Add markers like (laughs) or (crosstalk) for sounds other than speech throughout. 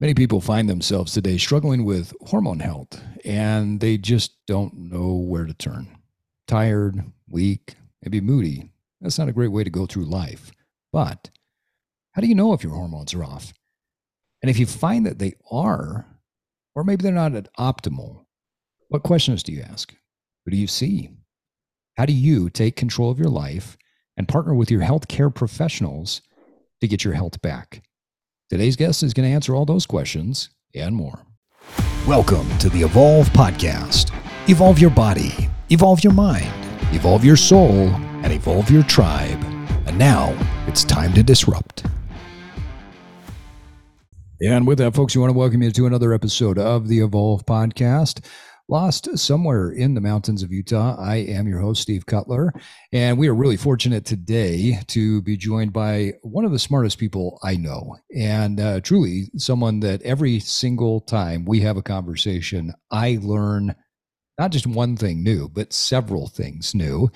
Many people find themselves today struggling with hormone health and they just don't know where to turn. Tired, weak, maybe moody. That's not a great way to go through life. But how do you know if your hormones are off? And if you find that they are, or maybe they're not at optimal, what questions do you ask? Who do you see? How do you take control of your life and partner with your healthcare professionals to get your health back? Today's guest is going to answer all those questions and more. Welcome to the Evolve Podcast. Evolve your body, evolve your mind, evolve your soul, and evolve your tribe. And now it's time to disrupt. And with that, folks, we want to welcome you to another episode of the Evolve Podcast lost somewhere in the mountains of Utah. I am your host, Steve Cutler, and we are really fortunate today to be joined by one of the smartest people I know, and uh, truly someone that every single time we have a conversation, I learn not just one thing new, but several things new.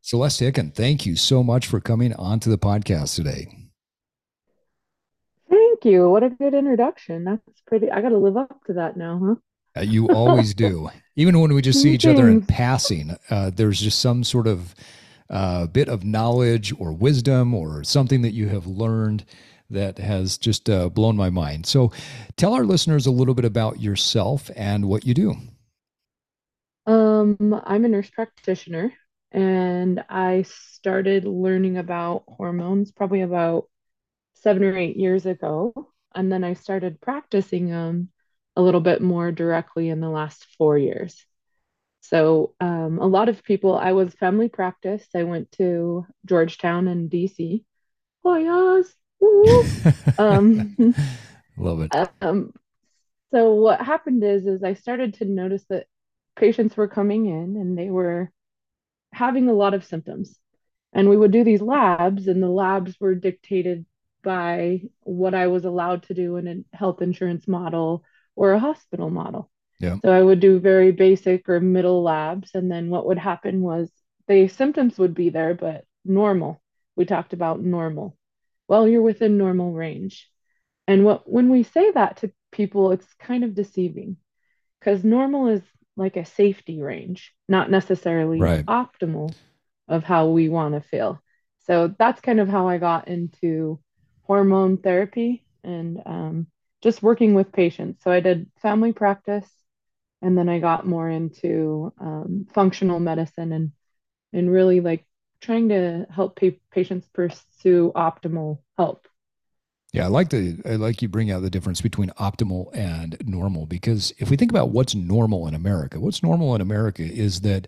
Celeste Hicken, thank you so much for coming onto the podcast today. Thank you. What a good introduction. That's pretty. I got to live up to that now, huh? Uh, you always do. (laughs) Even when we just see each other in passing, uh, there's just some sort of uh, bit of knowledge or wisdom or something that you have learned that has just uh, blown my mind. So, tell our listeners a little bit about yourself and what you do. Um, I'm a nurse practitioner, and I started learning about hormones probably about seven or eight years ago, and then I started practicing them a little bit more directly in the last four years. So, um, a lot of people, I was family practice. I went to Georgetown and DC. Oh, yes. um, Love it. Um, so what happened is, is I started to notice that patients were coming in and they were having a lot of symptoms. And we would do these labs, and the labs were dictated by what I was allowed to do in a health insurance model or a hospital model. Yeah. So I would do very basic or middle labs. And then what would happen was the symptoms would be there, but normal. We talked about normal. Well, you're within normal range. And what when we say that to people, it's kind of deceiving because normal is like a safety range, not necessarily right. optimal of how we want to feel. So that's kind of how I got into hormone therapy and um, just working with patients. So I did family practice, and then I got more into um, functional medicine and and really like trying to help pa- patients pursue optimal health. Yeah, I like the I like you bring out the difference between optimal and normal because if we think about what's normal in America, what's normal in America is that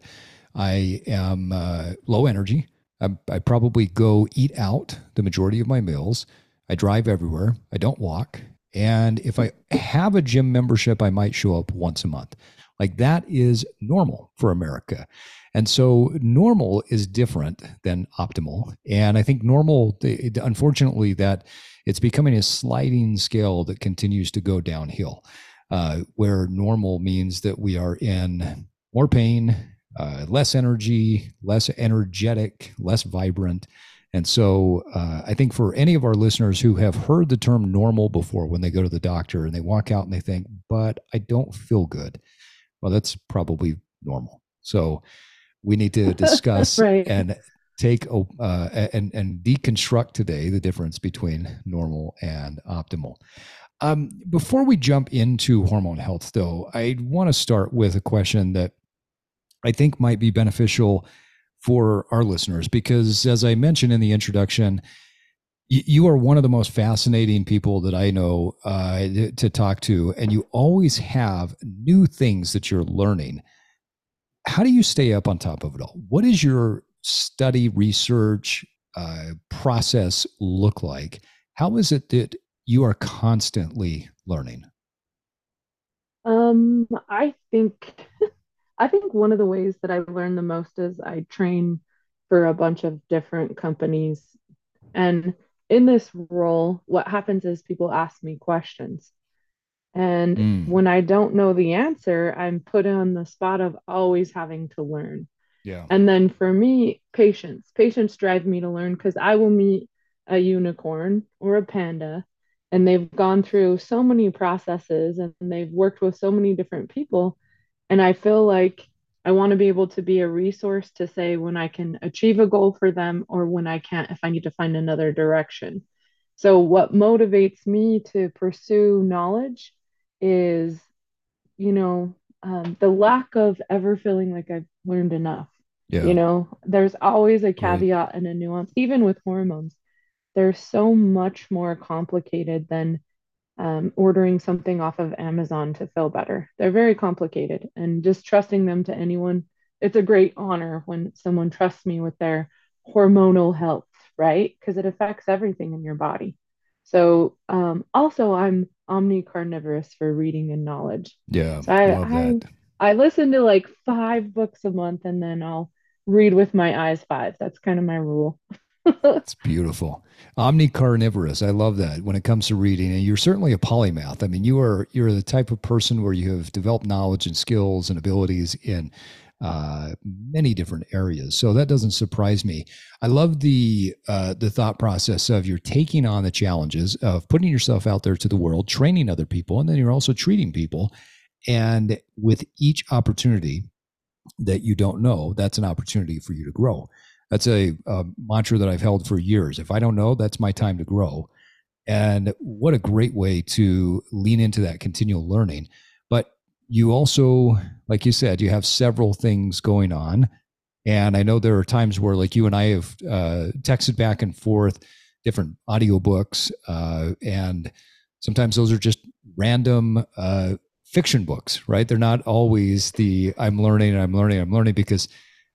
I am uh, low energy. I, I probably go eat out the majority of my meals. I drive everywhere. I don't walk. And if I have a gym membership, I might show up once a month. Like that is normal for America. And so normal is different than optimal. And I think normal, unfortunately, that it's becoming a sliding scale that continues to go downhill, uh, where normal means that we are in more pain, uh, less energy, less energetic, less vibrant. And so uh, I think for any of our listeners who have heard the term normal before when they go to the doctor and they walk out and they think, but I don't feel good. Well, that's probably normal. So we need to (laughs) discuss right. and take uh, and and deconstruct today the difference between normal and optimal. Um, before we jump into hormone health, though, I want to start with a question that I think might be beneficial for our listeners because, as I mentioned in the introduction, you are one of the most fascinating people that I know uh, to talk to, and you always have new things that you're learning. How do you stay up on top of it all? What does your study research uh, process look like? How is it that you are constantly learning? Um, I think I think one of the ways that I learn the most is I train for a bunch of different companies. And in this role, what happens is people ask me questions. And mm. when I don't know the answer, I'm put on the spot of always having to learn. Yeah. And then for me, patients. Patients drive me to learn because I will meet a unicorn or a panda and they've gone through so many processes and they've worked with so many different people and i feel like i want to be able to be a resource to say when i can achieve a goal for them or when i can't if i need to find another direction so what motivates me to pursue knowledge is you know um, the lack of ever feeling like i've learned enough yeah. you know there's always a caveat right. and a nuance even with hormones they're so much more complicated than um, ordering something off of Amazon to feel better. They're very complicated, and just trusting them to anyone, it's a great honor when someone trusts me with their hormonal health, right? Because it affects everything in your body. So, um, also, I'm omnicarnivorous for reading and knowledge. Yeah, so I, love I, that. I listen to like five books a month, and then I'll read with my eyes five. That's kind of my rule. (laughs) it's beautiful. Omnicarnivorous. I love that when it comes to reading. And you're certainly a polymath. I mean, you are you're the type of person where you have developed knowledge and skills and abilities in uh, many different areas. So that doesn't surprise me. I love the uh, the thought process of you're taking on the challenges of putting yourself out there to the world, training other people, and then you're also treating people. And with each opportunity that you don't know, that's an opportunity for you to grow. That's a, a mantra that I've held for years. If I don't know, that's my time to grow. And what a great way to lean into that continual learning. But you also, like you said, you have several things going on. And I know there are times where, like you and I have uh, texted back and forth different audiobooks, uh, and sometimes those are just random uh, fiction books, right? They're not always the I'm learning, I'm learning, I'm learning because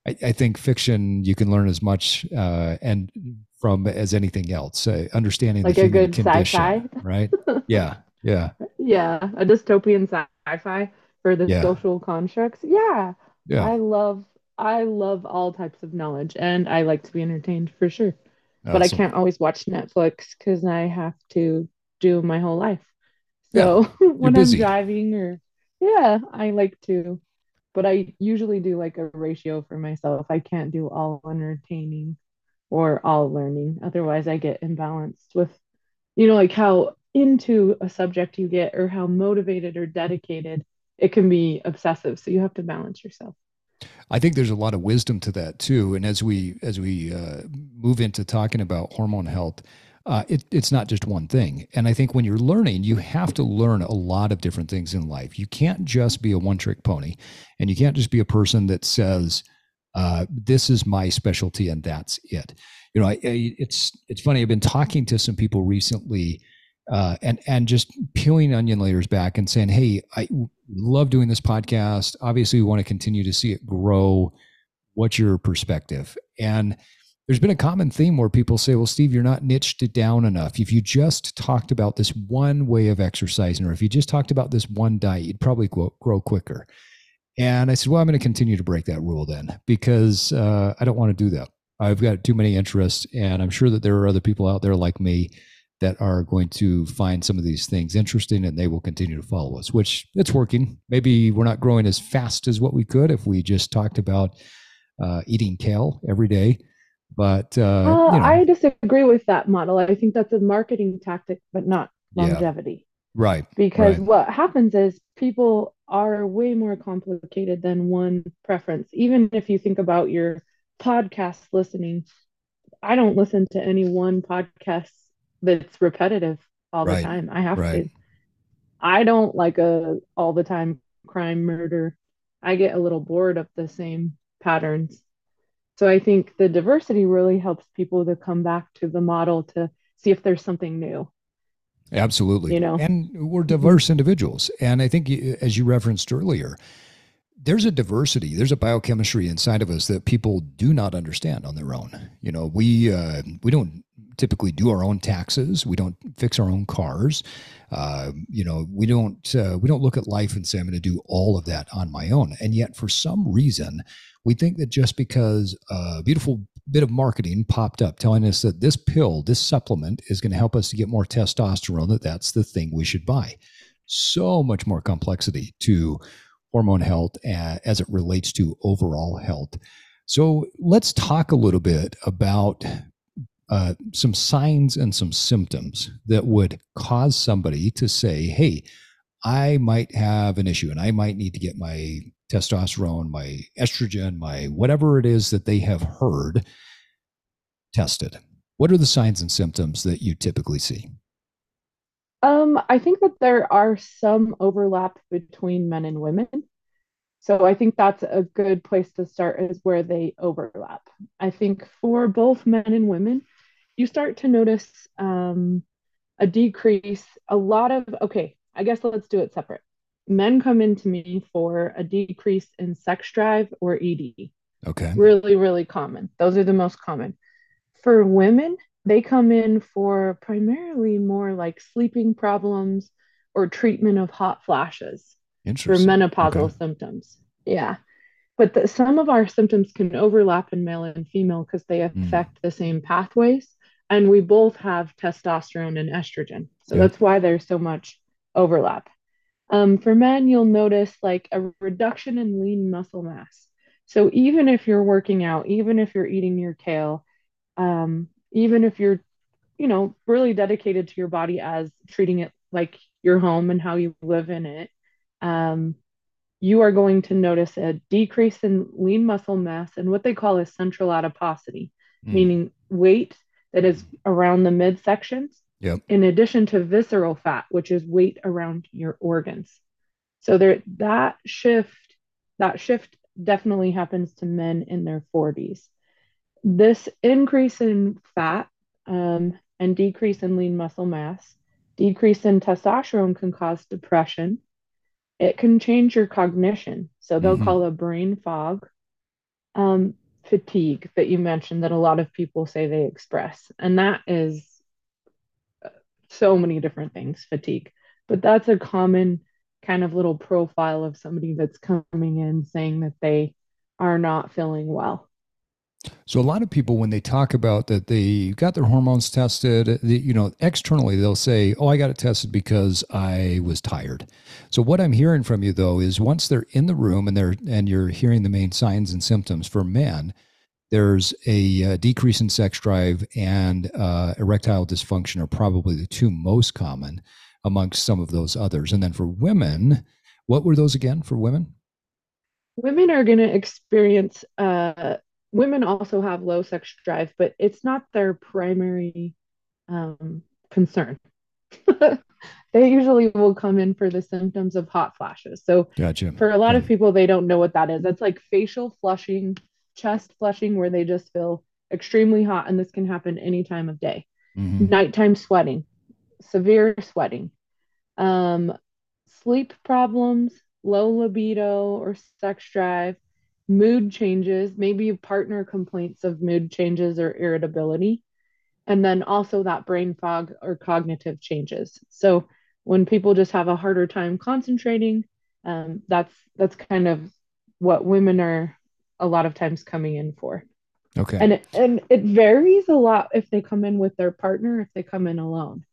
I, I think fiction you can learn as much uh, and from as anything else. Uh, understanding like the a good sci-fi, right? Yeah, yeah, (laughs) yeah. A dystopian sci-fi for the yeah. social constructs. Yeah, yeah. I love I love all types of knowledge, and I like to be entertained for sure. Awesome. But I can't always watch Netflix because I have to do my whole life. So (laughs) yeah. when I'm driving or yeah, I like to but I usually do like a ratio for myself. I can't do all entertaining or all learning. Otherwise, I get imbalanced with, you know, like how into a subject you get or how motivated or dedicated it can be obsessive. So you have to balance yourself. I think there's a lot of wisdom to that too. And as we as we uh, move into talking about hormone health, uh, it, it's not just one thing. And I think when you're learning, you have to learn a lot of different things in life. You can't just be a one trick pony, and you can't just be a person that says, uh, "This is my specialty and that's it." You know, I, I, it's it's funny. I've been talking to some people recently, uh, and and just peeling onion layers back and saying, "Hey, I love doing this podcast. Obviously, we want to continue to see it grow. What's your perspective?" And there's been a common theme where people say, well, Steve, you're not niched it down enough. If you just talked about this one way of exercising, or if you just talked about this one diet, you'd probably grow, grow quicker. And I said, well, I'm going to continue to break that rule then because uh, I don't want to do that. I've got too many interests, and I'm sure that there are other people out there like me that are going to find some of these things interesting and they will continue to follow us, which it's working. Maybe we're not growing as fast as what we could if we just talked about uh, eating kale every day but uh, uh, you know. I disagree with that model. I think that's a marketing tactic, but not longevity. Yeah. Right. Because right. what happens is people are way more complicated than one preference. Even if you think about your podcast listening, I don't listen to any one podcast that's repetitive all right. the time. I have right. to. I don't like a all the time crime murder. I get a little bored of the same patterns. So I think the diversity really helps people to come back to the model to see if there's something new. Absolutely. You know, and we're diverse individuals. And I think, as you referenced earlier, there's a diversity, there's a biochemistry inside of us that people do not understand on their own. You know, we uh, we don't typically do our own taxes. We don't fix our own cars. Uh, you know, we don't uh, we don't look at life and say I'm going to do all of that on my own. And yet, for some reason, we think that just because a beautiful bit of marketing popped up telling us that this pill, this supplement is going to help us to get more testosterone, that that's the thing we should buy. So much more complexity to hormone health as it relates to overall health. So let's talk a little bit about uh, some signs and some symptoms that would cause somebody to say, hey, I might have an issue and I might need to get my testosterone, my estrogen, my whatever it is that they have heard tested. What are the signs and symptoms that you typically see? Um, I think that there are some overlap between men and women. So I think that's a good place to start is where they overlap. I think for both men and women, you start to notice um, a decrease, a lot of, okay, I guess let's do it separate. Men come into me for a decrease in sex drive or ED. Okay. Really, really common. Those are the most common. For women, they come in for primarily more like sleeping problems or treatment of hot flashes for menopausal okay. symptoms. Yeah. But the, some of our symptoms can overlap in male and female because they hmm. affect mm. the same pathways. And we both have testosterone and estrogen. So yeah. that's why there's so much overlap. Um, for men, you'll notice like a reduction in lean muscle mass. So even if you're working out, even if you're eating your kale, um, even if you're, you know, really dedicated to your body as treating it like your home and how you live in it, um, you are going to notice a decrease in lean muscle mass and what they call a central adiposity, mm. meaning weight that is around the midsections, yep. in addition to visceral fat, which is weight around your organs. So there that shift, that shift definitely happens to men in their 40s. This increase in fat um, and decrease in lean muscle mass, decrease in testosterone can cause depression. It can change your cognition. So they'll mm-hmm. call it brain fog, um, fatigue that you mentioned that a lot of people say they express. And that is so many different things, fatigue. But that's a common kind of little profile of somebody that's coming in saying that they are not feeling well. So a lot of people, when they talk about that they got their hormones tested, you know, externally they'll say, "Oh, I got it tested because I was tired." So what I'm hearing from you though is once they're in the room and they're and you're hearing the main signs and symptoms for men, there's a, a uh, decrease in sex drive and uh, erectile dysfunction are probably the two most common amongst some of those others. And then for women, what were those again for women? Women are going to experience uh, women also have low sex drive, but it's not their primary um, concern. (laughs) they usually will come in for the symptoms of hot flashes. So, gotcha. for a lot of people, they don't know what that is. That's like facial flushing, chest flushing, where they just feel extremely hot, and this can happen any time of day. Mm-hmm. Nighttime sweating, severe sweating, um, sleep problems, low libido or sex drive, mood changes, maybe partner complaints of mood changes or irritability, and then also that brain fog or cognitive changes. So when people just have a harder time concentrating, um, that's that's kind of what women are a lot of times coming in for. Okay. And it, and it varies a lot if they come in with their partner, if they come in alone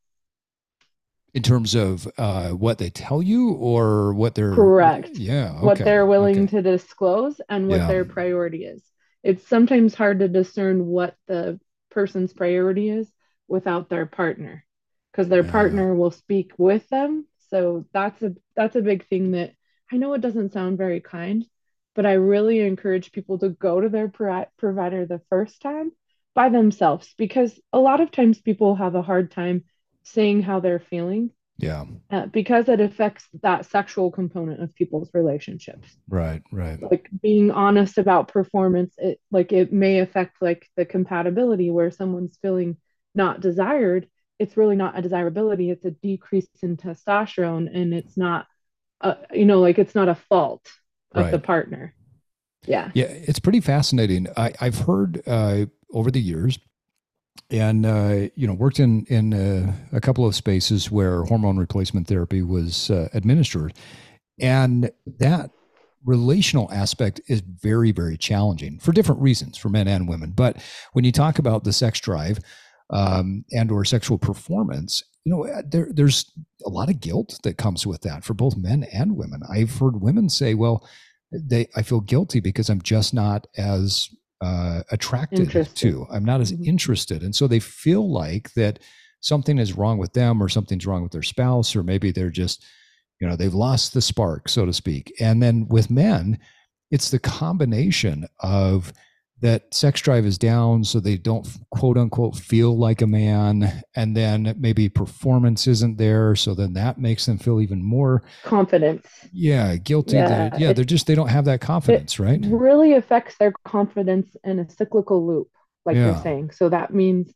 in terms of uh, what they tell you or what they're correct yeah okay. what they're willing okay. to disclose and what yeah. their priority is it's sometimes hard to discern what the person's priority is without their partner because their yeah. partner will speak with them so that's a that's a big thing that i know it doesn't sound very kind but i really encourage people to go to their pro- provider the first time by themselves because a lot of times people have a hard time saying how they're feeling. Yeah. Uh, because it affects that sexual component of people's relationships. Right right. Like being honest about performance it like it may affect like the compatibility where someone's feeling not desired. It's really not a desirability it's a decrease in testosterone and it's not a, you know like it's not a fault of right. the partner yeah yeah it's pretty fascinating I, i've heard uh, over the years and uh, you know worked in in uh, a couple of spaces where hormone replacement therapy was uh, administered, and that relational aspect is very very challenging for different reasons for men and women. But when you talk about the sex drive um, and or sexual performance, you know uh, there there's a lot of guilt that comes with that for both men and women. I've heard women say, "Well, they I feel guilty because I'm just not as uh, attracted to. I'm not as mm-hmm. interested. And so they feel like that something is wrong with them or something's wrong with their spouse, or maybe they're just, you know, they've lost the spark, so to speak. And then with men, it's the combination of that sex drive is down so they don't quote unquote feel like a man and then maybe performance isn't there so then that makes them feel even more confidence. Yeah guilty yeah, that, yeah they're just they don't have that confidence right? really affects their confidence in a cyclical loop like yeah. you're saying. So that means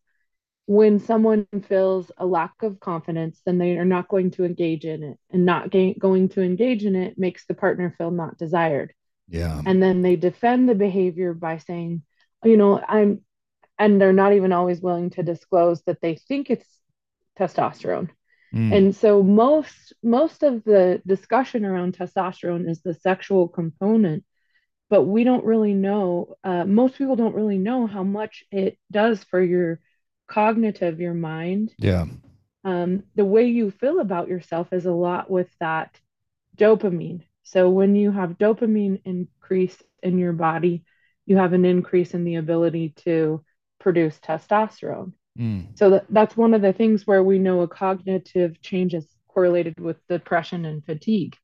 when someone feels a lack of confidence then they are not going to engage in it and not going to engage in it makes the partner feel not desired yeah. And then they defend the behavior by saying, you know, I'm, and they're not even always willing to disclose that they think it's testosterone. Mm. And so most most of the discussion around testosterone is the sexual component, but we don't really know. Uh, most people don't really know how much it does for your cognitive, your mind. Yeah. Um, the way you feel about yourself is a lot with that dopamine. So when you have dopamine increase in your body, you have an increase in the ability to produce testosterone. Mm. So that, that's one of the things where we know a cognitive change is correlated with depression and fatigue.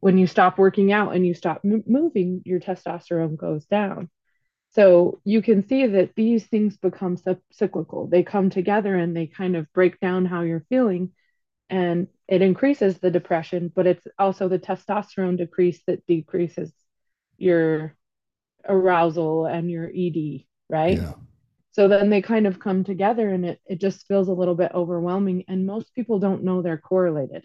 When you stop working out and you stop m- moving, your testosterone goes down. So you can see that these things become cyclical. They come together and they kind of break down how you're feeling and it increases the depression, but it's also the testosterone decrease that decreases your arousal and your ED, right? Yeah. So then they kind of come together and it, it just feels a little bit overwhelming. And most people don't know they're correlated.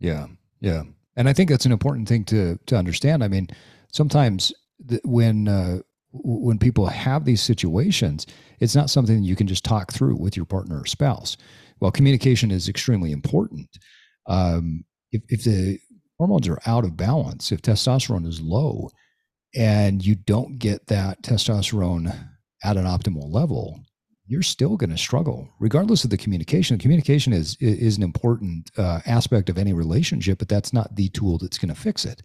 Yeah. Yeah. And I think that's an important thing to, to understand. I mean, sometimes the, when, uh, when people have these situations, it's not something you can just talk through with your partner or spouse well, communication is extremely important. Um, if, if the hormones are out of balance, if testosterone is low, and you don't get that testosterone at an optimal level, you're still going to struggle, regardless of the communication. Communication is is an important uh, aspect of any relationship, but that's not the tool that's going to fix it.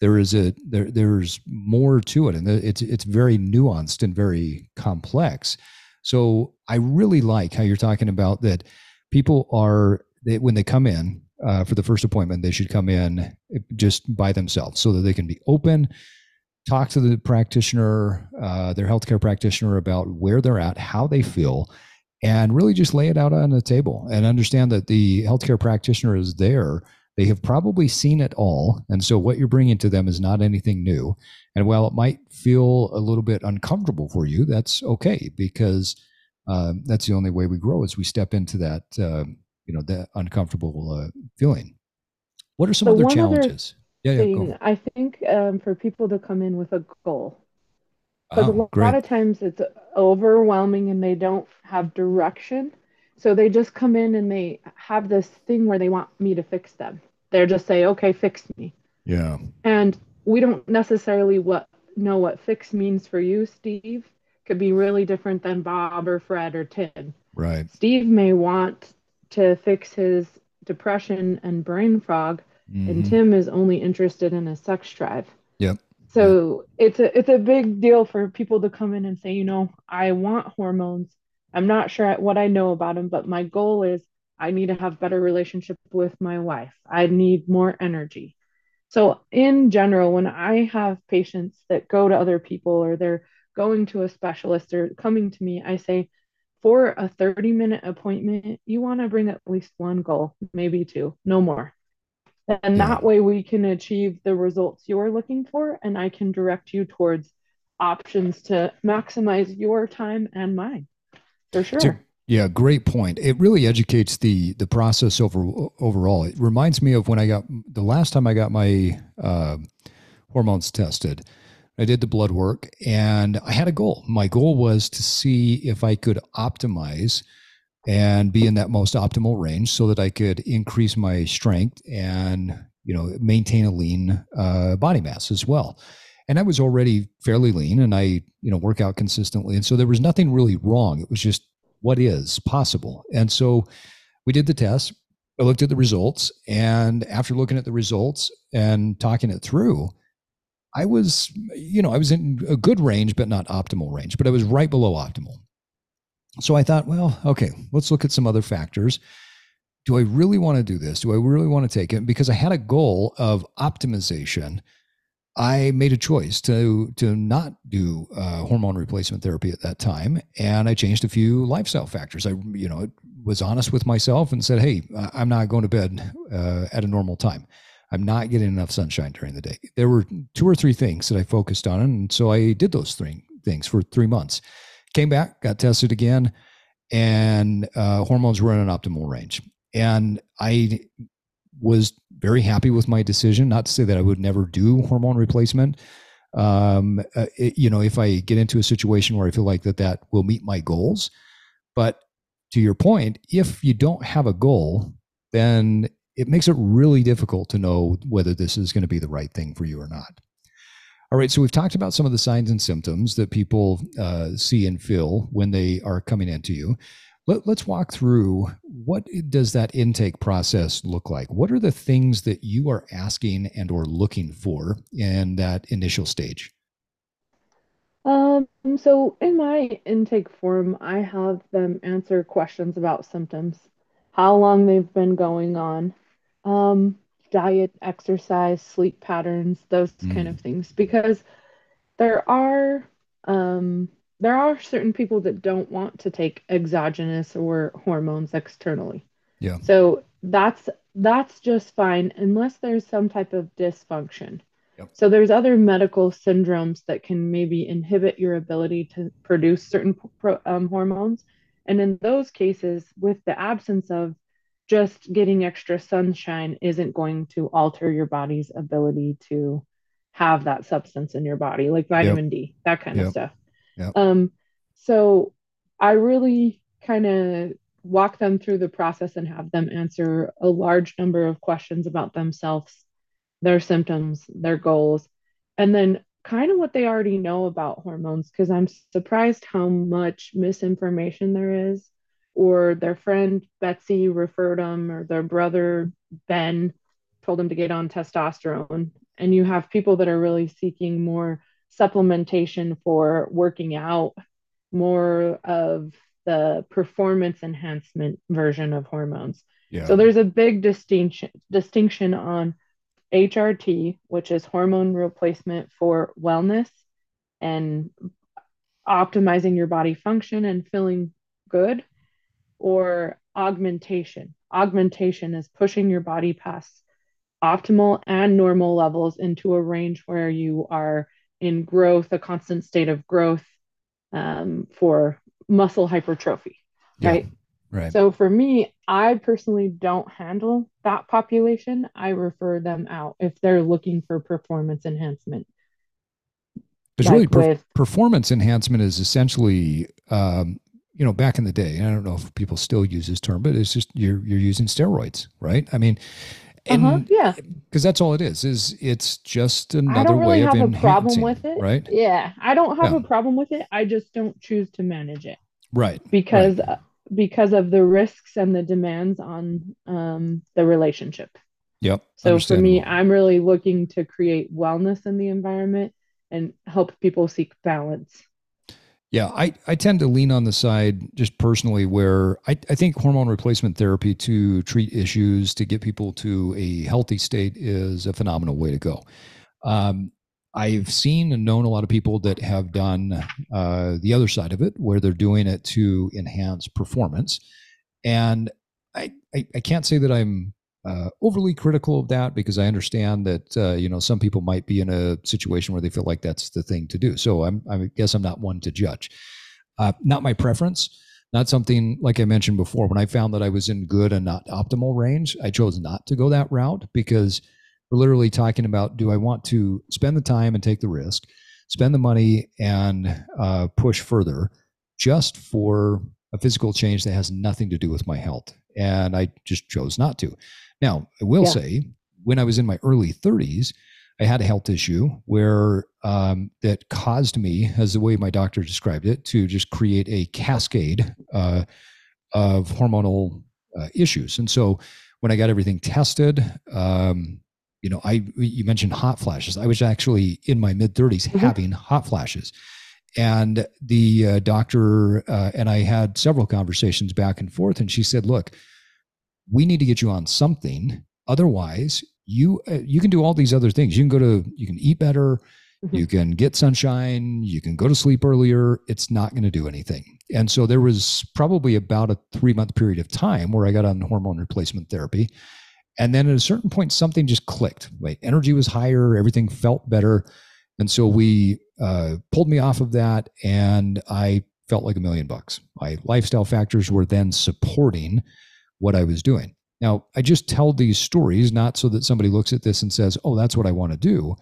There is a there there's more to it, and it's it's very nuanced and very complex. So I really like how you're talking about that people are they, when they come in uh, for the first appointment, they should come in just by themselves so that they can be open, talk to the practitioner, uh, their healthcare practitioner about where they're at, how they feel, and really just lay it out on the table and understand that the healthcare practitioner is there. They have probably seen it all. And so what you're bringing to them is not anything new. And while it might feel a little bit uncomfortable for you, that's okay because uh, that's the only way we grow is we step into that uh, you know that uncomfortable uh, feeling. What are some other challenges? Yeah, yeah i think um, for people to come in with a goal. Because oh, a lot of times it's overwhelming and they don't have direction. So they just come in and they have this thing where they want me to fix them. They're just say okay fix me. Yeah. And we don't necessarily what know what fix means for you steve could be really different than Bob or Fred or Tim. Right. Steve may want to fix his depression and brain fog, mm-hmm. and Tim is only interested in a sex drive. Yep. So yep. it's a it's a big deal for people to come in and say, you know, I want hormones. I'm not sure what I know about them, but my goal is I need to have better relationship with my wife. I need more energy. So in general, when I have patients that go to other people or they're going to a specialist or coming to me, I say, for a 30 minute appointment, you want to bring at least one goal, maybe two, no more. And yeah. that way we can achieve the results you're looking for, and I can direct you towards options to maximize your time and mine. For sure. Yeah, great point. It really educates the the process over overall. It reminds me of when I got the last time I got my uh, hormones tested. I did the blood work and I had a goal. My goal was to see if I could optimize and be in that most optimal range so that I could increase my strength and, you know, maintain a lean uh, body mass as well. And I was already fairly lean and I, you know, work out consistently. And so there was nothing really wrong. It was just what is possible. And so we did the test. I looked at the results. And after looking at the results and talking it through, I was, you know, I was in a good range, but not optimal range, but I was right below optimal. So I thought, well, okay, let's look at some other factors. Do I really want to do this? Do I really want to take it? Because I had a goal of optimization. I made a choice to to not do uh, hormone replacement therapy at that time, and I changed a few lifestyle factors. I, you know, was honest with myself and said, "Hey, I'm not going to bed uh, at a normal time. I'm not getting enough sunshine during the day." There were two or three things that I focused on, and so I did those three things for three months. Came back, got tested again, and uh, hormones were in an optimal range. And I was very happy with my decision. Not to say that I would never do hormone replacement. Um, uh, it, you know, if I get into a situation where I feel like that that will meet my goals, but to your point, if you don't have a goal, then it makes it really difficult to know whether this is going to be the right thing for you or not. All right, so we've talked about some of the signs and symptoms that people uh, see and feel when they are coming into you. Let, us walk through what does that intake process look like? What are the things that you are asking and or looking for in that initial stage? Um, so in my intake form, I have them answer questions about symptoms, how long they've been going on, um, diet, exercise, sleep patterns, those mm. kind of things, because there are um, there are certain people that don't want to take exogenous or hormones externally. Yeah. So that's that's just fine unless there's some type of dysfunction. Yep. So there's other medical syndromes that can maybe inhibit your ability to produce certain pro, um, hormones, and in those cases, with the absence of just getting extra sunshine, isn't going to alter your body's ability to have that substance in your body, like vitamin yep. D, that kind yep. of stuff. Yep. Um, so I really kind of walk them through the process and have them answer a large number of questions about themselves their symptoms, their goals, and then kind of what they already know about hormones because I'm surprised how much misinformation there is, or their friend Betsy referred them, or their brother Ben told them to get on testosterone. And you have people that are really seeking more supplementation for working out, more of the performance enhancement version of hormones. Yeah. So there's a big distinction distinction on HRT, which is hormone replacement for wellness and optimizing your body function and feeling good, or augmentation. Augmentation is pushing your body past optimal and normal levels into a range where you are in growth, a constant state of growth um, for muscle hypertrophy, yeah. right? Right. So for me, I personally don't handle that population. I refer them out if they're looking for performance enhancement. Because like really, per- performance enhancement is essentially, um, you know, back in the day. I don't know if people still use this term, but it's just you're you're using steroids, right? I mean, and uh-huh, yeah, because that's all it is. Is it's just another really way of enhancing, a problem with it, right? Yeah, I don't have yeah. a problem with it. I just don't choose to manage it, right? Because right. Uh, because of the risks and the demands on um, the relationship. Yep. So for me, I'm really looking to create wellness in the environment and help people seek balance. Yeah, I, I tend to lean on the side just personally where I, I think hormone replacement therapy to treat issues, to get people to a healthy state is a phenomenal way to go. Um, I've seen and known a lot of people that have done uh, the other side of it, where they're doing it to enhance performance. And I, I, I can't say that I'm uh, overly critical of that because I understand that uh, you know some people might be in a situation where they feel like that's the thing to do. So I'm, I guess I'm not one to judge. Uh, not my preference. Not something like I mentioned before. When I found that I was in good and not optimal range, I chose not to go that route because we're literally talking about do I want to spend the time and take the risk, spend the money and uh, push further just for a physical change that has nothing to do with my health? And I just chose not to. Now, I will yeah. say, when I was in my early 30s, I had a health issue where um, that caused me, as the way my doctor described it, to just create a cascade uh, of hormonal uh, issues. And so when I got everything tested, um, you know, I you mentioned hot flashes. I was actually in my mid 30s mm-hmm. having hot flashes. And the uh, doctor uh, and I had several conversations back and forth. And she said, Look, we need to get you on something. Otherwise, you uh, you can do all these other things. You can go to you can eat better, mm-hmm. you can get sunshine, you can go to sleep earlier. It's not going to do anything. And so there was probably about a three month period of time where I got on hormone replacement therapy. And then at a certain point, something just clicked. My energy was higher, everything felt better. And so we uh, pulled me off of that, and I felt like a million bucks. My lifestyle factors were then supporting what I was doing. Now, I just tell these stories not so that somebody looks at this and says, oh, that's what I want to do,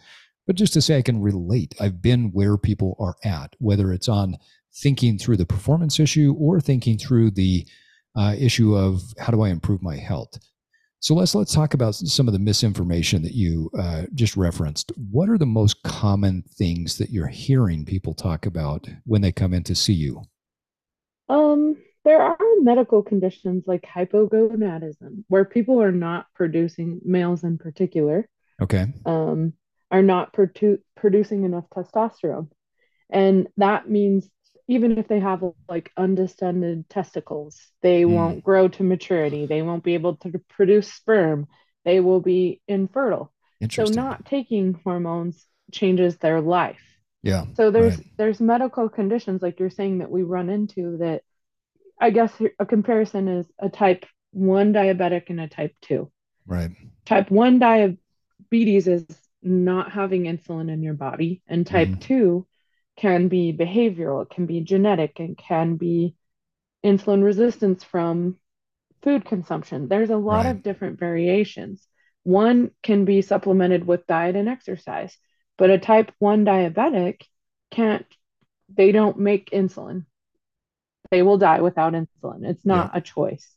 but just to say I can relate. I've been where people are at, whether it's on thinking through the performance issue or thinking through the uh, issue of how do I improve my health. So let's let's talk about some of the misinformation that you uh, just referenced. What are the most common things that you're hearing people talk about when they come in to see you? Um, there are medical conditions like hypogonadism where people are not producing males in particular. Okay. Um, are not produ- producing enough testosterone, and that means even if they have like undescended testicles, they mm. won't grow to maturity. They won't be able to produce sperm. They will be infertile. So not taking hormones changes their life. Yeah. So there's right. there's medical conditions like you're saying that we run into that I guess a comparison is a type 1 diabetic and a type 2. Right. Type 1 diabetes is not having insulin in your body and type mm. 2 can be behavioral, it can be genetic, and can be insulin resistance from food consumption. There's a lot right. of different variations. One can be supplemented with diet and exercise, but a type 1 diabetic can't, they don't make insulin. They will die without insulin. It's not yeah. a choice.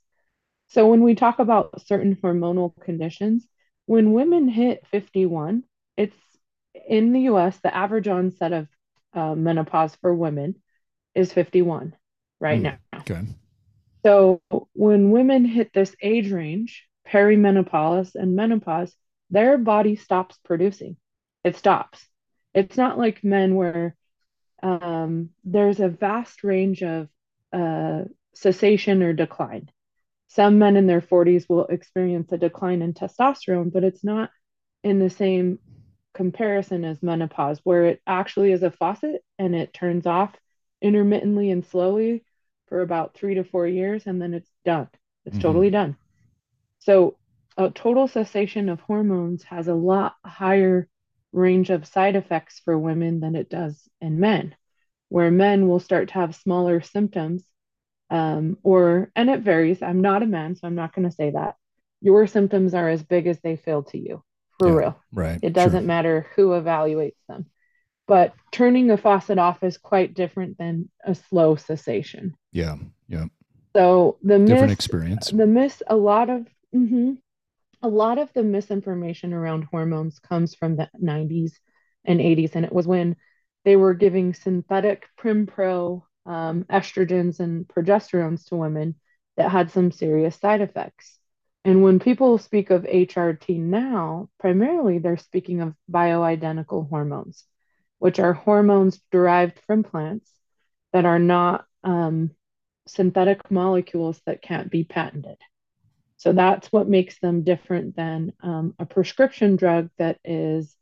So when we talk about certain hormonal conditions, when women hit 51, it's in the US, the average onset of uh, menopause for women is 51 right mm, now. Okay. So when women hit this age range, perimenopause and menopause, their body stops producing. It stops. It's not like men where um, there's a vast range of uh, cessation or decline. Some men in their 40s will experience a decline in testosterone, but it's not in the same comparison as menopause, where it actually is a faucet and it turns off intermittently and slowly for about three to four years, and then it's done. It's mm-hmm. totally done. So, a total cessation of hormones has a lot higher range of side effects for women than it does in men, where men will start to have smaller symptoms. Um, or, and it varies. I'm not a man, so I'm not going to say that. Your symptoms are as big as they feel to you for yeah, real. Right. It doesn't sure. matter who evaluates them. But turning a faucet off is quite different than a slow cessation. Yeah. Yeah. So the different mis- experience. The miss a lot of mm-hmm, a lot of the misinformation around hormones comes from the 90s and 80s, and it was when they were giving synthetic Prempro um, estrogens and progesterones to women that had some serious side effects. And when people speak of HRT now, primarily they're speaking of bioidentical hormones, which are hormones derived from plants that are not um, synthetic molecules that can't be patented. So that's what makes them different than um, a prescription drug that is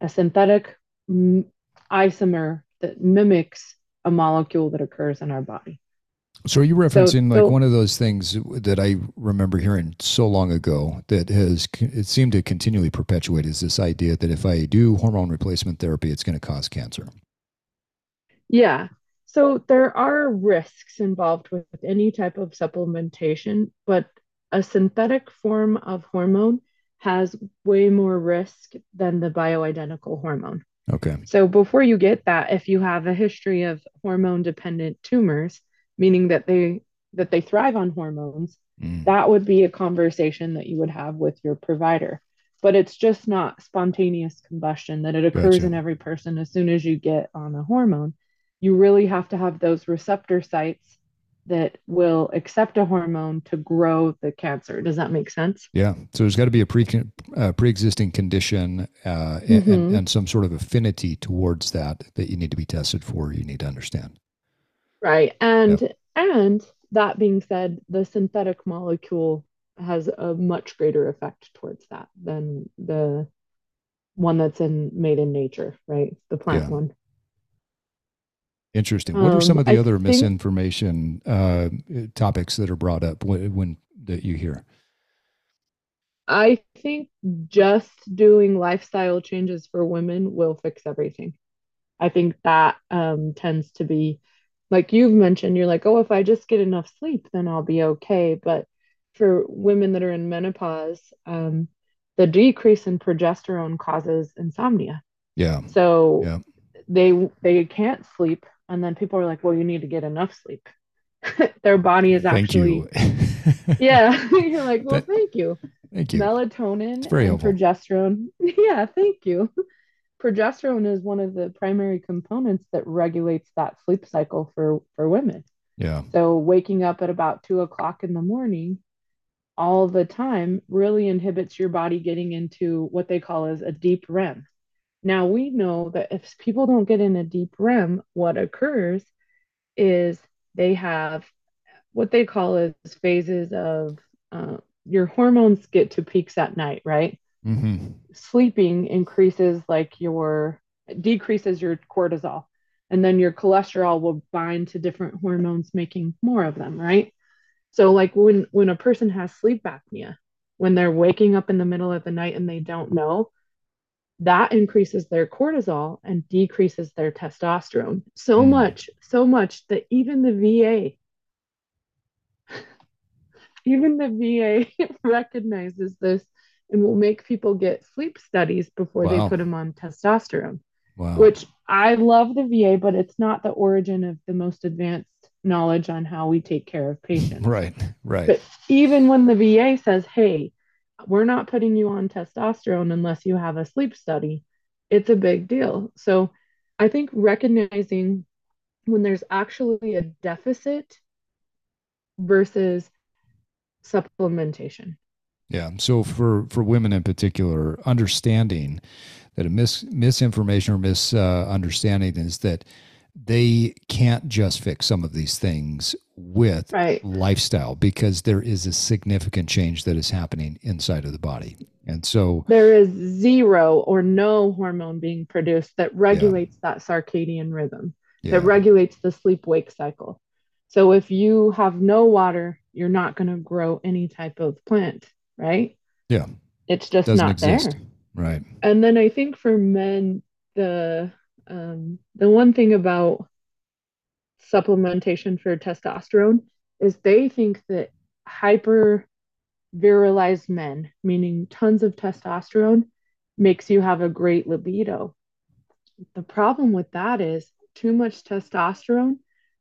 a synthetic m- isomer that mimics a molecule that occurs in our body. So are you referencing so, like so, one of those things that I remember hearing so long ago that has it seemed to continually perpetuate is this idea that if I do hormone replacement therapy, it's going to cause cancer. Yeah. So there are risks involved with any type of supplementation, but a synthetic form of hormone has way more risk than the bioidentical hormone. Okay. So before you get that, if you have a history of hormone dependent tumors, meaning that they that they thrive on hormones, mm. that would be a conversation that you would have with your provider. But it's just not spontaneous combustion that it occurs gotcha. in every person as soon as you get on a hormone. You really have to have those receptor sites that will accept a hormone to grow the cancer. Does that make sense? Yeah. So there's got to be a pre uh, pre-existing condition uh, mm-hmm. and, and, some sort of affinity towards that that you need to be tested for. You need to understand. Right. And yep. and that being said, the synthetic molecule has a much greater effect towards that than the one that's in made in nature, right? The plant yeah. one. Interesting. What are some of the um, other think, misinformation uh, topics that are brought up when, when that you hear? I think just doing lifestyle changes for women will fix everything. I think that um, tends to be like you've mentioned. You're like, oh, if I just get enough sleep, then I'll be okay. But for women that are in menopause, um, the decrease in progesterone causes insomnia. Yeah. So yeah. they they can't sleep and then people are like well you need to get enough sleep. (laughs) Their body is actually (laughs) yeah (laughs) you're like well thank you. Thank you. Melatonin and progesterone. Yeah thank you. Progesterone is one of the primary components that regulates that sleep cycle for for women. Yeah. So waking up at about two o'clock in the morning all the time really inhibits your body getting into what they call as a deep REM now we know that if people don't get in a deep REM, what occurs is they have what they call as phases of uh, your hormones get to peaks at night, right? Mm-hmm. Sleeping increases like your decreases your cortisol, and then your cholesterol will bind to different hormones, making more of them, right? So, like when when a person has sleep apnea, when they're waking up in the middle of the night and they don't know, that increases their cortisol and decreases their testosterone so mm. much, so much that even the VA, (laughs) even the VA (laughs) recognizes this and will make people get sleep studies before wow. they put them on testosterone. Wow. Which I love the VA, but it's not the origin of the most advanced knowledge on how we take care of patients. (laughs) Right, right. But even when the VA says, hey, we're not putting you on testosterone unless you have a sleep study. It's a big deal. So I think recognizing when there's actually a deficit versus supplementation. Yeah. So for for women in particular, understanding that a mis misinformation or misunderstanding uh, is that they can't just fix some of these things with right. lifestyle because there is a significant change that is happening inside of the body. And so there is zero or no hormone being produced that regulates yeah. that circadian rhythm, yeah. that regulates the sleep wake cycle. So if you have no water, you're not going to grow any type of plant, right? Yeah. It's just Doesn't not exist. there. Right. And then I think for men, the um, the one thing about supplementation for testosterone is they think that hyper virilized men, meaning tons of testosterone, makes you have a great libido. The problem with that is too much testosterone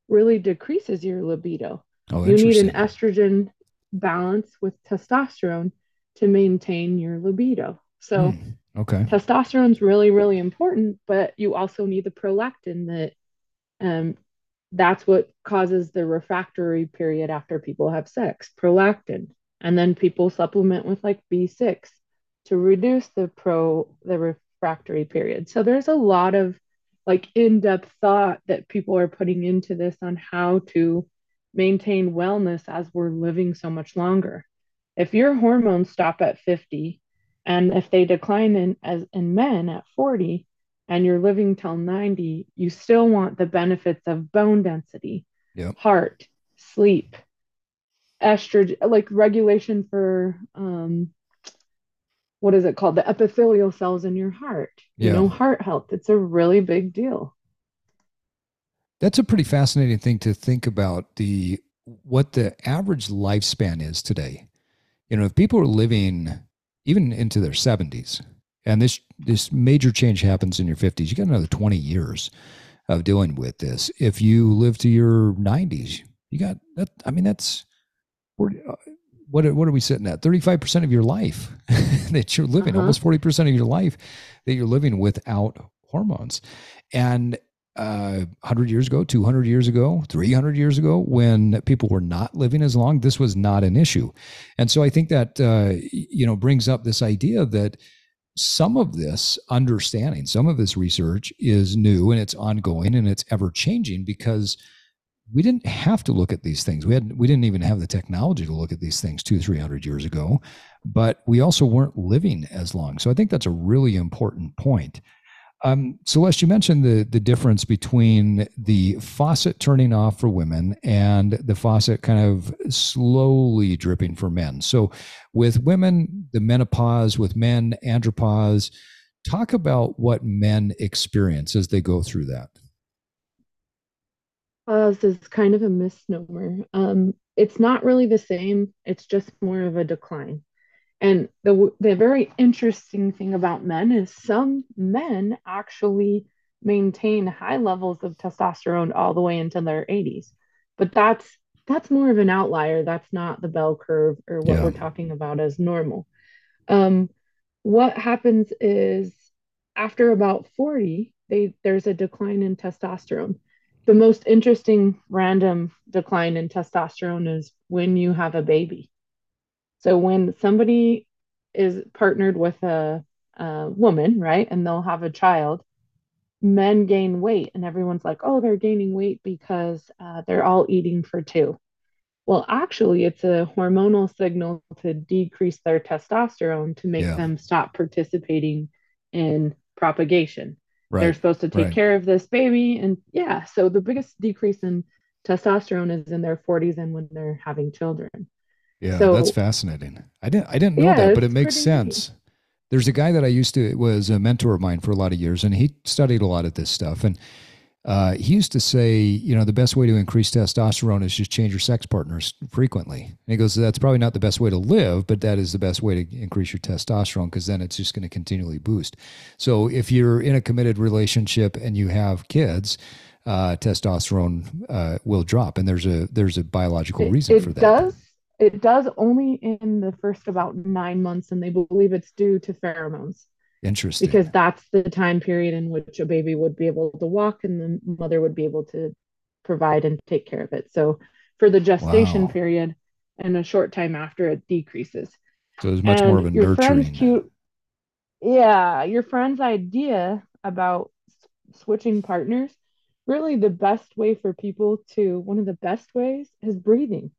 really decreases your libido. Oh, you need an estrogen balance with testosterone to maintain your libido. So, mm, okay, Testosterone's really, really important, but you also need the prolactin that um, that's what causes the refractory period after people have sex, prolactin. And then people supplement with like B6 to reduce the pro the refractory period. So there's a lot of like in-depth thought that people are putting into this on how to maintain wellness as we're living so much longer. If your hormones stop at 50 and if they decline in as in men at 40, and you're living till 90, you still want the benefits of bone density, yep. heart, sleep, estrogen, like regulation for um, what is it called? The epithelial cells in your heart. Yeah. You know, heart health. It's a really big deal. That's a pretty fascinating thing to think about the what the average lifespan is today. You know, if people are living even into their 70s, and this this major change happens in your 50s you got another 20 years of dealing with this. If you live to your 90s you got that i mean that's uh, what what are we sitting at? 35% of your life (laughs) that you're living uh-huh. almost 40% of your life that you're living without hormones. And uh, 100 years ago, 200 years ago, 300 years ago, when people were not living as long, this was not an issue. And so I think that, uh, you know, brings up this idea that some of this understanding, some of this research is new and it's ongoing and it's ever changing because we didn't have to look at these things. We had we didn't even have the technology to look at these things two, three hundred years ago, but we also weren't living as long. So I think that's a really important point. Um, Celeste, you mentioned the the difference between the faucet turning off for women and the faucet kind of slowly dripping for men. So, with women, the menopause; with men, andropause. Talk about what men experience as they go through that. Pause is kind of a misnomer. Um, it's not really the same. It's just more of a decline. And the the very interesting thing about men is some men actually maintain high levels of testosterone all the way into their 80s. But that's that's more of an outlier. That's not the bell curve or what yeah. we're talking about as normal. Um, what happens is after about 40, they there's a decline in testosterone. The most interesting random decline in testosterone is when you have a baby. So when somebody is partnered with a, a woman, right, and they'll have a child, men gain weight, and everyone's like, oh, they're gaining weight because uh, they're all eating for two. Well, actually, it's a hormonal signal to decrease their testosterone to make yeah. them stop participating in propagation. Right. They're supposed to take right. care of this baby. And yeah, so the biggest decrease in testosterone is in their 40s and when they're having children. Yeah, so, that's fascinating. I didn't I didn't know yeah, that, but it makes sense. There's a guy that I used to was a mentor of mine for a lot of years, and he studied a lot of this stuff. And uh, he used to say, you know, the best way to increase testosterone is just change your sex partners frequently. And he goes, that's probably not the best way to live, but that is the best way to increase your testosterone because then it's just going to continually boost. So if you're in a committed relationship and you have kids, uh, testosterone uh, will drop, and there's a there's a biological reason it, for that. It does it does only in the first about nine months, and they believe it's due to pheromones. Interesting. Because that's the time period in which a baby would be able to walk and the mother would be able to provide and take care of it. So for the gestation wow. period and a short time after, it decreases. So it's much and more of a your nurturing. Friend's cute, yeah, your friend's idea about switching partners, really the best way for people to, one of the best ways is breathing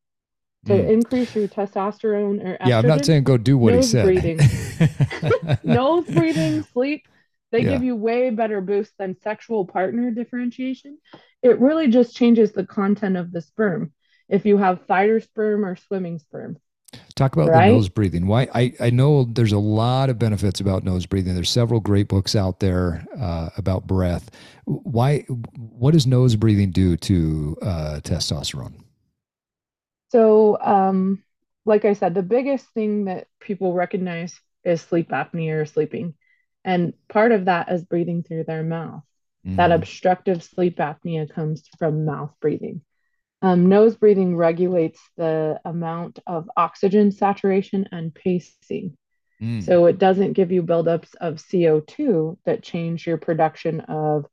to mm. increase your testosterone or estrogen, yeah i'm not saying go do what he said. breathing. (laughs) Nose breathing sleep. They yeah. give you way better boost than sexual partner differentiation. It really just changes the content of the sperm if you have fighter sperm or swimming sperm. Talk about right? the nose breathing. Why I, I know there's a lot of benefits about nose breathing. There's several great books out there uh, about breath. Why what does nose breathing do to uh, testosterone so, um, like I said, the biggest thing that people recognize is sleep apnea or sleeping. And part of that is breathing through their mouth. Mm. That obstructive sleep apnea comes from mouth breathing. Um, nose breathing regulates the amount of oxygen saturation and pacing. Mm. So it doesn't give you buildups of CO2 that change your production of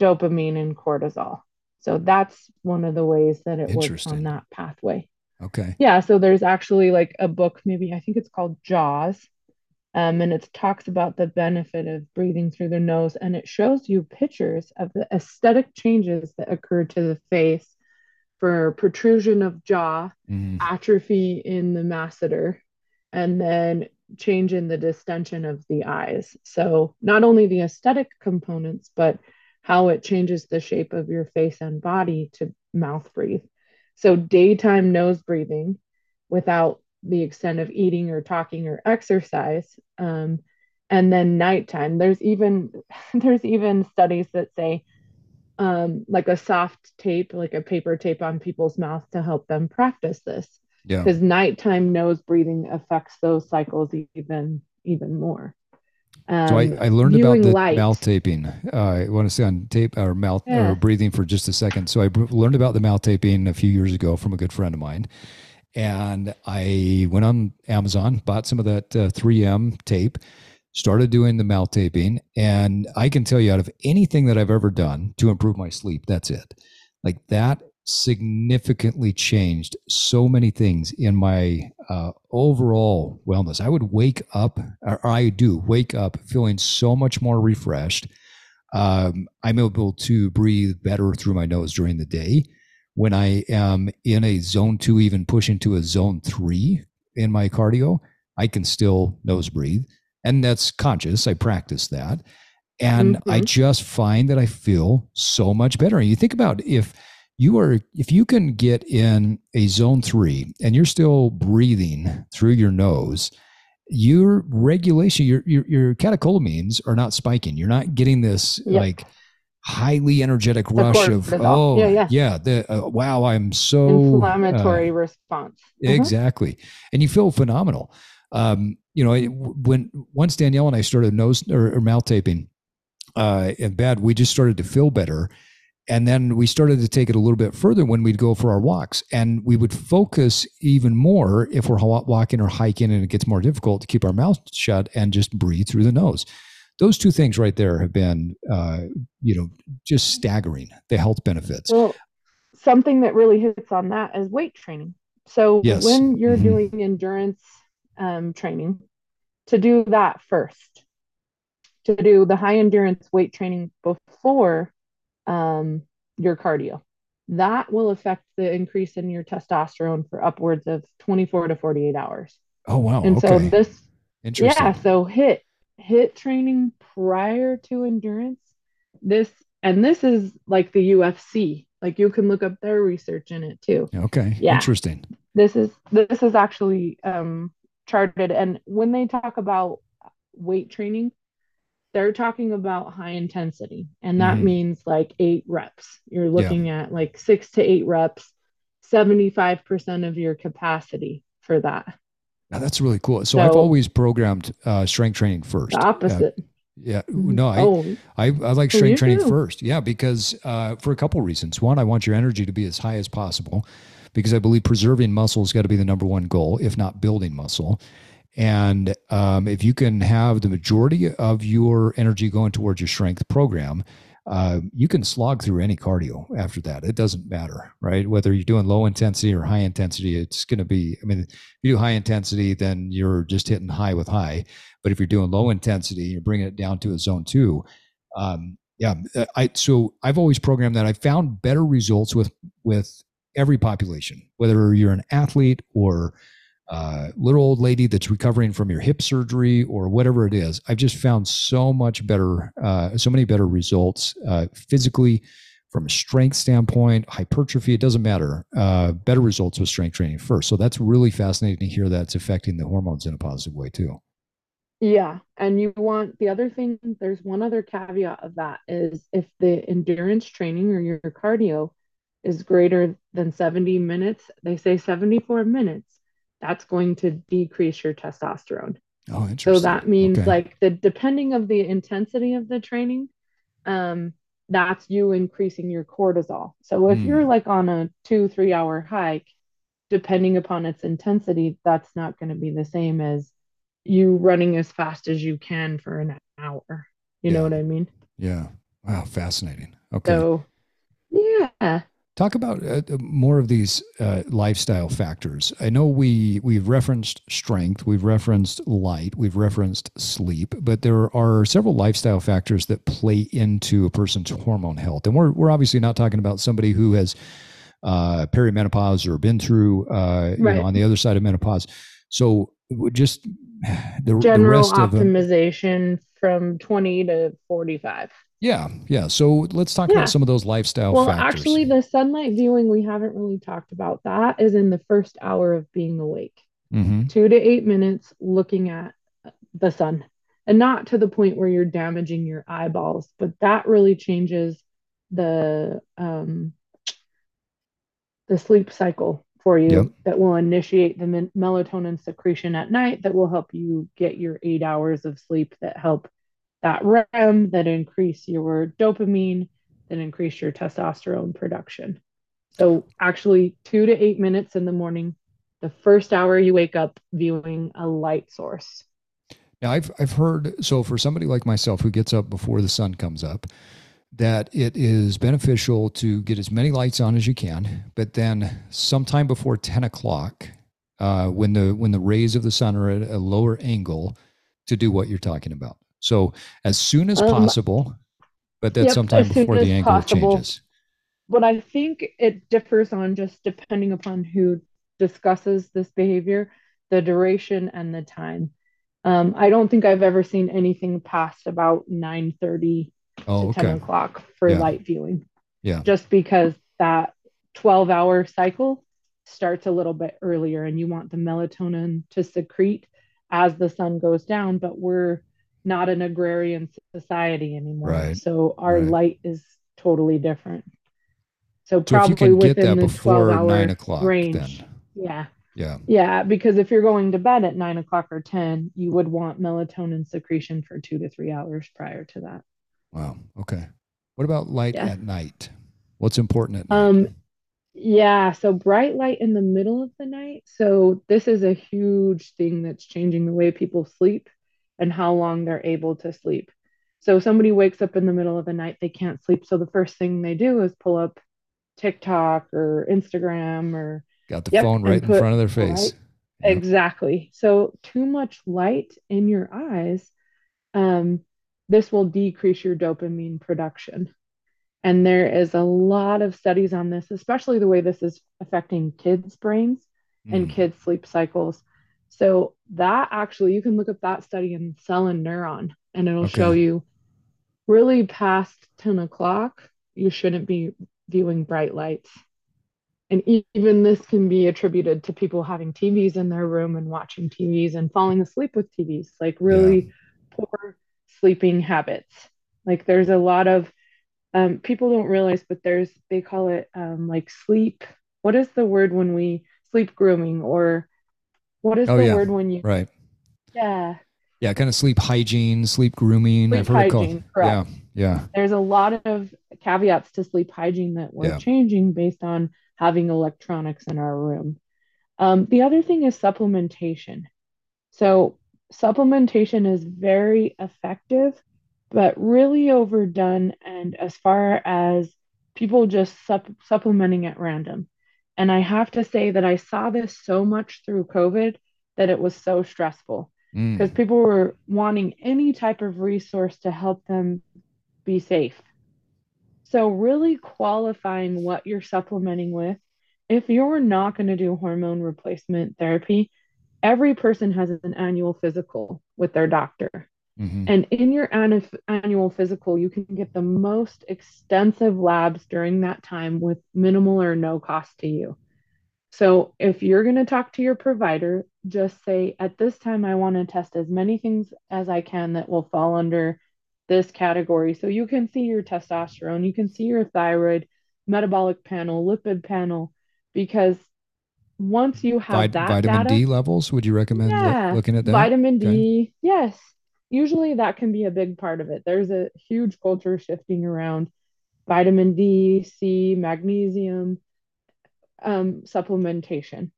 dopamine and cortisol. So that's one of the ways that it works on that pathway. Okay. Yeah. So there's actually like a book, maybe I think it's called Jaws. Um, and it talks about the benefit of breathing through the nose and it shows you pictures of the aesthetic changes that occur to the face for protrusion of jaw, mm. atrophy in the masseter, and then change in the distension of the eyes. So, not only the aesthetic components, but how it changes the shape of your face and body to mouth breathe. So, daytime nose breathing without the extent of eating or talking or exercise. Um, and then nighttime. There's even (laughs) there's even studies that say um, like a soft tape, like a paper tape on people's mouths to help them practice this. Yeah. Because nighttime nose breathing affects those cycles even even more. Um, so I, um, I learned about the light. mouth taping. Uh, I want to say on tape or mouth yeah. or breathing for just a second. So I learned about the mouth taping a few years ago from a good friend of mine, and I went on Amazon, bought some of that uh, 3M tape, started doing the mouth taping, and I can tell you out of anything that I've ever done to improve my sleep, that's it. Like that significantly changed so many things in my uh, overall wellness. I would wake up, or I do wake up feeling so much more refreshed. Um, I'm able to breathe better through my nose during the day. When I am in a zone two, even push into a zone three in my cardio, I can still nose breathe. And that's conscious. I practice that. And mm-hmm. I just find that I feel so much better. And you think about if, you are if you can get in a zone three and you're still breathing through your nose your regulation your your, your catecholamines are not spiking. You're not getting this yep. like highly energetic rush of oh yeah yeah, yeah the uh, wow i'm so inflammatory uh, response. Mm-hmm. exactly. And you feel phenomenal. Um you know when once danielle and i started nose or, or mouth taping uh in bed we just started to feel better and then we started to take it a little bit further when we'd go for our walks. And we would focus even more if we're walking or hiking and it gets more difficult to keep our mouth shut and just breathe through the nose. Those two things right there have been, uh, you know, just staggering the health benefits. Well, something that really hits on that is weight training. So yes. when you're mm-hmm. doing endurance um, training, to do that first, to do the high endurance weight training before um, your cardio. That will affect the increase in your testosterone for upwards of 24 to 48 hours. Oh wow. And okay. so this interesting, yeah, so HIIT HIIT training prior to endurance. This and this is like the UFC. Like you can look up their research in it too. Okay. Yeah. Interesting. This is this is actually um charted and when they talk about weight training, they're talking about high intensity and that mm-hmm. means like eight reps. You're looking yeah. at like six to eight reps 75% of your capacity for that. Now that's really cool. So, so i've always programmed uh, strength training first. The opposite. Uh, yeah no I, oh. I, I like strength training do. first. Yeah because uh, for a couple reasons. One i want your energy to be as high as possible because i believe preserving muscle has got to be the number one goal if not building muscle and um, if you can have the majority of your energy going towards your strength program, uh, you can slog through any cardio after that. It doesn't matter, right? Whether you're doing low intensity or high intensity, it's going to be, I mean, if you do high intensity, then you're just hitting high with high. But if you're doing low intensity, you're bringing it down to a zone two. Um, yeah. I, so I've always programmed that. I found better results with, with every population, whether you're an athlete or uh, little old lady that's recovering from your hip surgery or whatever it is. I've just found so much better, uh, so many better results uh, physically from a strength standpoint, hypertrophy, it doesn't matter. Uh, better results with strength training first. So that's really fascinating to hear that it's affecting the hormones in a positive way too. Yeah. And you want the other thing, there's one other caveat of that is if the endurance training or your cardio is greater than 70 minutes, they say 74 minutes that's going to decrease your testosterone. Oh, interesting. So that means okay. like the depending of the intensity of the training, um, that's you increasing your cortisol. So if mm. you're like on a two, three hour hike, depending upon its intensity, that's not going to be the same as you running as fast as you can for an hour. You yeah. know what I mean? Yeah. Wow. Fascinating. Okay. So, yeah. Talk about uh, uh, more of these uh, lifestyle factors. I know we we've referenced strength, we've referenced light, we've referenced sleep, but there are several lifestyle factors that play into a person's hormone health. And we're we're obviously not talking about somebody who has uh, perimenopause or been through uh, right. you know, on the other side of menopause. So just (sighs) the general the optimization of, from 20 to 45. Yeah, yeah. So let's talk yeah. about some of those lifestyle well, factors. actually, the sunlight viewing, we haven't really talked about that, is in the first hour of being awake. Mm-hmm. Two to eight minutes looking at the sun. And not to the point where you're damaging your eyeballs, but that really changes the um, the sleep cycle for you yep. that will initiate the melatonin secretion at night that will help you get your eight hours of sleep that help that REM, that increase your dopamine, that increase your testosterone production. So, actually, two to eight minutes in the morning, the first hour you wake up, viewing a light source. Now, I've I've heard so for somebody like myself who gets up before the sun comes up, that it is beneficial to get as many lights on as you can, but then sometime before ten o'clock, uh, when the when the rays of the sun are at a lower angle, to do what you're talking about. So as soon as Um, possible, but that's yep, sometime before the angle possible. changes. But I think it differs on just depending upon who discusses this behavior, the duration and the time. Um, I don't think I've ever seen anything past about 9:30 Oh, to 10 o'clock for Yeah. light viewing, Yeah. just because that 12 hour cycle starts a little bit earlier and you want the melatonin to secrete as the sun goes down, but we're not an agrarian society anymore. Right. So our Right. light is totally different. So So probably within the 12 before hour range. then Yeah. yeah. Yeah. Because if you're going to bed at nine o'clock or 10, you would want melatonin secretion for two to three hours prior to that. Wow. Okay. What about light Yeah. at night? What's important at night? Um, yeah, so bright light in the middle of the night. So this is a huge thing that's changing the way people sleep and how long they're able to sleep. So somebody wakes up in the middle of the night, they can't sleep. So the first thing they do is pull up TikTok or Instagram or Got the yep, phone and right in front of their right face. Yep. Exactly. So too much light in your eyes, um, this will decrease your dopamine production. And there is a lot of studies on this, especially the way this is affecting kids' brains and Mm. kids' sleep cycles. So that actually, you can look up that study in Cell and Neuron, and it'll show you really past 10 o'clock, you shouldn't be viewing bright lights. And even this can be attributed to people having TVs in their room and watching TVs and falling asleep with TVs, like Yeah. really poor sleeping habits. Like there's a lot of um, people don't realize, but there's they call it um, like sleep. What is the word when we sleep grooming or what is Oh the yeah. word when you Right. yeah Yeah. Kind of sleep hygiene, sleep grooming. sleep I've heard it called. hygiene, correct. Yeah. Yeah. there's a lot of caveats to sleep hygiene that we're Yeah. changing based on having electronics in our room. Um, the other thing is supplementation. So, supplementation is very effective, but really overdone. And as far as people just sup- supplementing at random. And I have to say that I saw this so much through COVID that it was so stressful because Mm. people were wanting any type of resource to help them be safe. So, really qualifying what you're supplementing with. If you're not going to do hormone replacement therapy, every person has an annual physical with their doctor. Hmm And in your annu- annual physical, you can get the most extensive labs during that time with minimal or no cost to you. So if you're going to talk to your provider, just say, at this time, I want to test as many things as I can that will fall under this category. So you can see your testosterone, you can see your thyroid, metabolic panel, lipid panel, because once you have Vit- that vitamin data, D levels. Would you recommend yeah, looking at that? vitamin Okay. D, yes. Usually that can be a big part of it. There's a huge culture shifting around vitamin D, C, magnesium, um, supplementation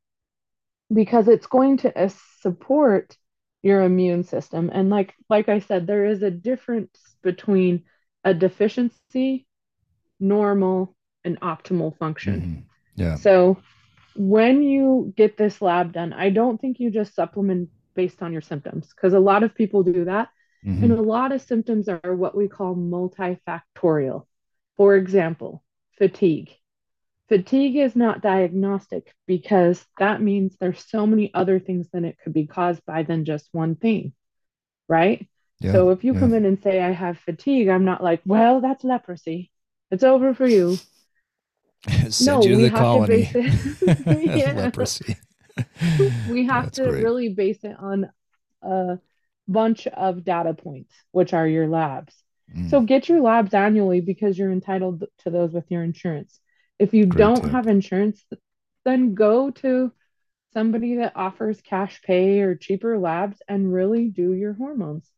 because it's going to uh, support your immune system. And like like I said, there is a difference between a deficiency, normal, and optimal function. Mhm. Yeah. So when you get this lab done, I don't think you just supplement based on your symptoms because a lot of people do that. And hmm a lot of symptoms are what we call multifactorial. For example, fatigue. Fatigue is not diagnostic because that means there's so many other things that it could be caused by than just one thing, right? Yeah. So if you Yeah. come in and say, I have fatigue, I'm not like, well, that's leprosy. It's over for you. (laughs) Send No, you to we the have to colony. base it. (laughs) (laughs) Yeah. Leprosy. (laughs) we have That's to great. really base it on a bunch of data points, which are your labs. Mm. So get your labs annually because you're entitled to those with your insurance. If you Great don't tip. have insurance, then go to somebody that offers cash pay or cheaper labs and really do your hormones.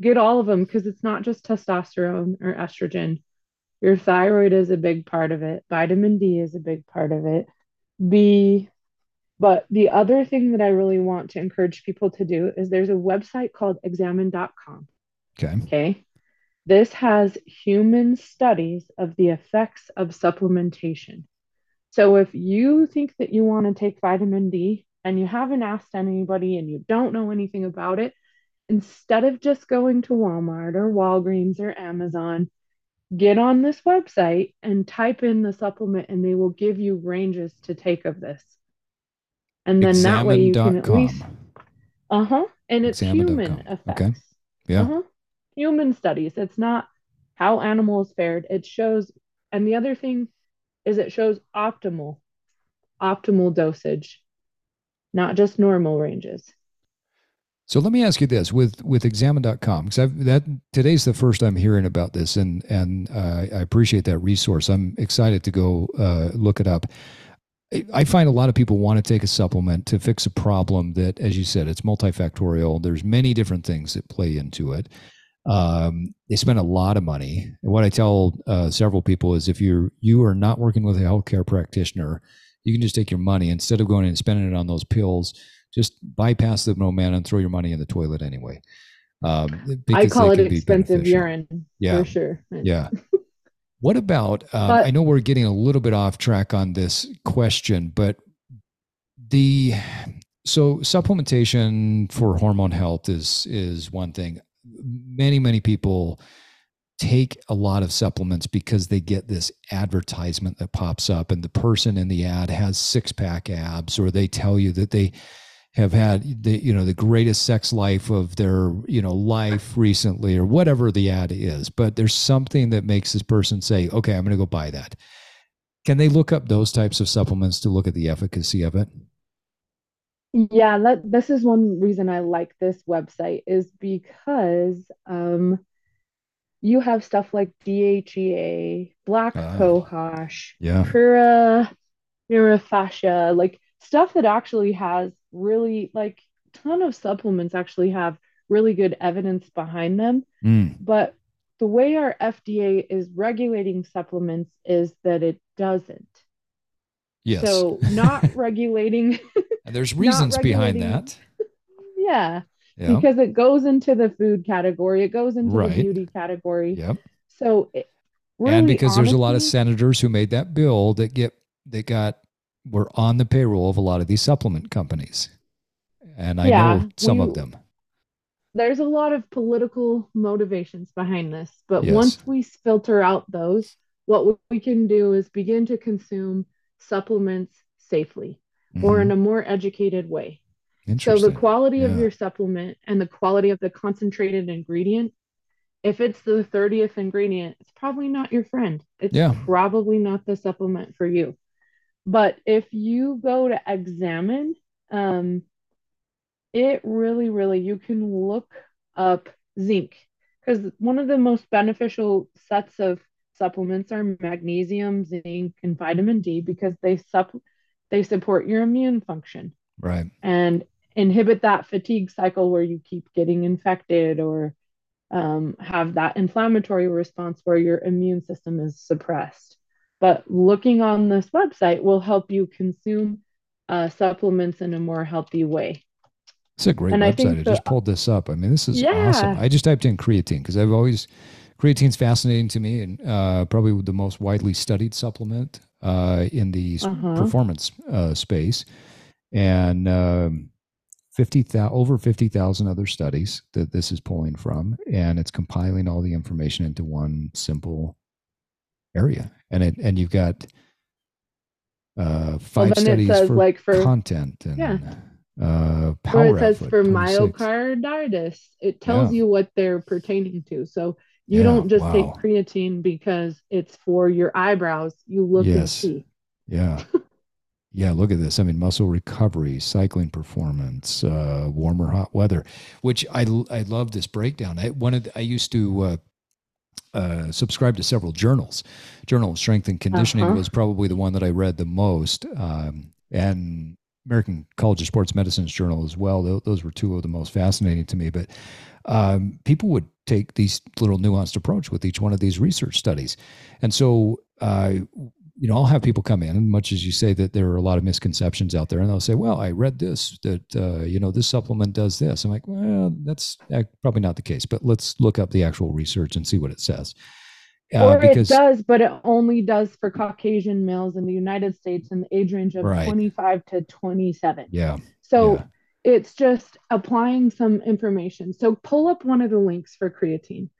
Get all of them because it's not just testosterone or estrogen. Your thyroid is a big part of it. Vitamin D is a big part of it. B, But the other thing that I really want to encourage people to do is there's a website called examine.com. Okay. Okay. This has human studies of the effects of supplementation. So if you think that you want to take vitamin D and you haven't asked anybody and you don't know anything about it, instead of just going to Walmart or Walgreens or Amazon, get on this website and type in the supplement and they will give you ranges to take of this. And then that way you can at least uh-huh. And it's human effects. Okay. Yeah. Uh-huh. Human studies. It's not how animals fared. It shows and the other thing is it shows optimal optimal dosage, not just normal ranges. So let me ask you this with with examine.com because I've that today's the first I'm hearing about this and and uh, I appreciate that resource. I'm excited to go uh, look it up. I find a lot of people want to take a supplement to fix a problem that, as you said, it's multifactorial. There's many different things that play into it. Um, they spend a lot of money. And what I tell uh, several people is, if you're you are not working with a healthcare practitioner, you can just take your money instead of going and spending it on those pills just bypass the middleman and throw your money in the toilet anyway. Um, I call it expensive urine. Yeah, for sure. Yeah. (laughs) what about? Um, but, I know we're getting a little bit off track on this question, but the so supplementation for hormone health is is one thing. Many many people take a lot of supplements because they get this advertisement that pops up and the person in the ad has six pack abs or they tell you that they have had the you know the greatest sex life of their you know life recently or whatever the ad is. But there's something that makes this person say okay i'm going to go buy that. Can they look up those types of supplements to look at the efficacy of it? Yeah that, this is one reason i like this website is because um you have stuff like DHEA, black uh, cohosh, yeah. Pura, Fascia, like stuff that actually has really like ton of supplements actually have really good evidence behind them. Mm. But the way our FDA is regulating supplements is that it doesn't. Yes. So not (laughs) regulating. There's (laughs) reasons behind that. (laughs) Yeah, yeah. Because it goes into the food category, it goes into right. the beauty category. Yep. So it, really, and because honestly, there's a lot of senators who made that bill that get that got were on the payroll of a lot of these supplement companies. And I yeah, know some we, of them. There's a lot of political motivations behind this, but yes. once we filter out those, what we can do is begin to consume supplements safely mm-hmm. or in a more educated way. So the quality yeah. of your supplement and the quality of the concentrated ingredient, if it's the 30th ingredient, it's probably not your friend. It's yeah. probably not the supplement for you. But if you go to examine, um, it really, really, you can look up zinc because one of the most beneficial sets of supplements are magnesium, zinc, and vitamin D because they sup they support your immune function. Right. And inhibit that fatigue cycle where you keep getting infected or um, have that inflammatory response where your immune system is suppressed. But looking on this website will help you consume uh, supplements in a more healthy way. It's a great and website. I, I, just pulled this up. I mean, this is yeah. awesome. I just typed in creatine because I've always creatine's fascinating to me and uh, probably the most widely studied supplement uh, in the uh-huh. performance uh, space. And um, 50, over 50,000 other studies that this is pulling from, and it's compiling all the information into one simple area and it and you've got uh five well, studies for, like for content and yeah. uh power it says for myocarditis it tells yeah. you what they're pertaining to so you yeah, don't just wow. take creatine because it's for your eyebrows you look yes. and see yeah (laughs) yeah look at this i mean muscle recovery cycling performance uh warmer hot weather which i i love this breakdown i wanted i used to uh uh, subscribed to several journals. Journal of Strength and Conditioning uh-huh. was probably the one that I read the most, um, and American College of Sports Medicine's journal as well. Those were two of the most fascinating to me. But um, people would take these little nuanced approach with each one of these research studies, and so uh, you know, I'll have people come in, and much as you say that there are a lot of misconceptions out there, and they'll say, "Well, I read this that uh, you know this supplement does this." I'm like, "Well, that's probably not the case, but let's look up the actual research and see what it says." Uh, or because, it does, but it only does for Caucasian males in the United States in the age range of right. 25 to 27. Yeah. So yeah. it's just applying some information. So pull up one of the links for creatine.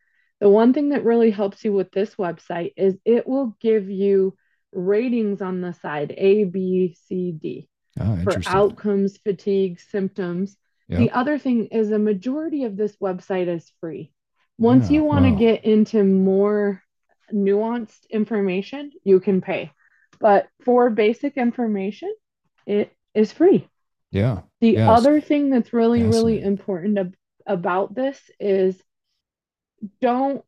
The one thing that really helps you with this website is it will give you ratings on the side A, B, C, D oh, for outcomes, fatigue, symptoms. Yep. The other thing is a majority of this website is free. Once yeah, you want to wow. get into more nuanced information, you can pay. But for basic information, it is free. Yeah. The yes. other thing that's really, really important ab- about this is don't,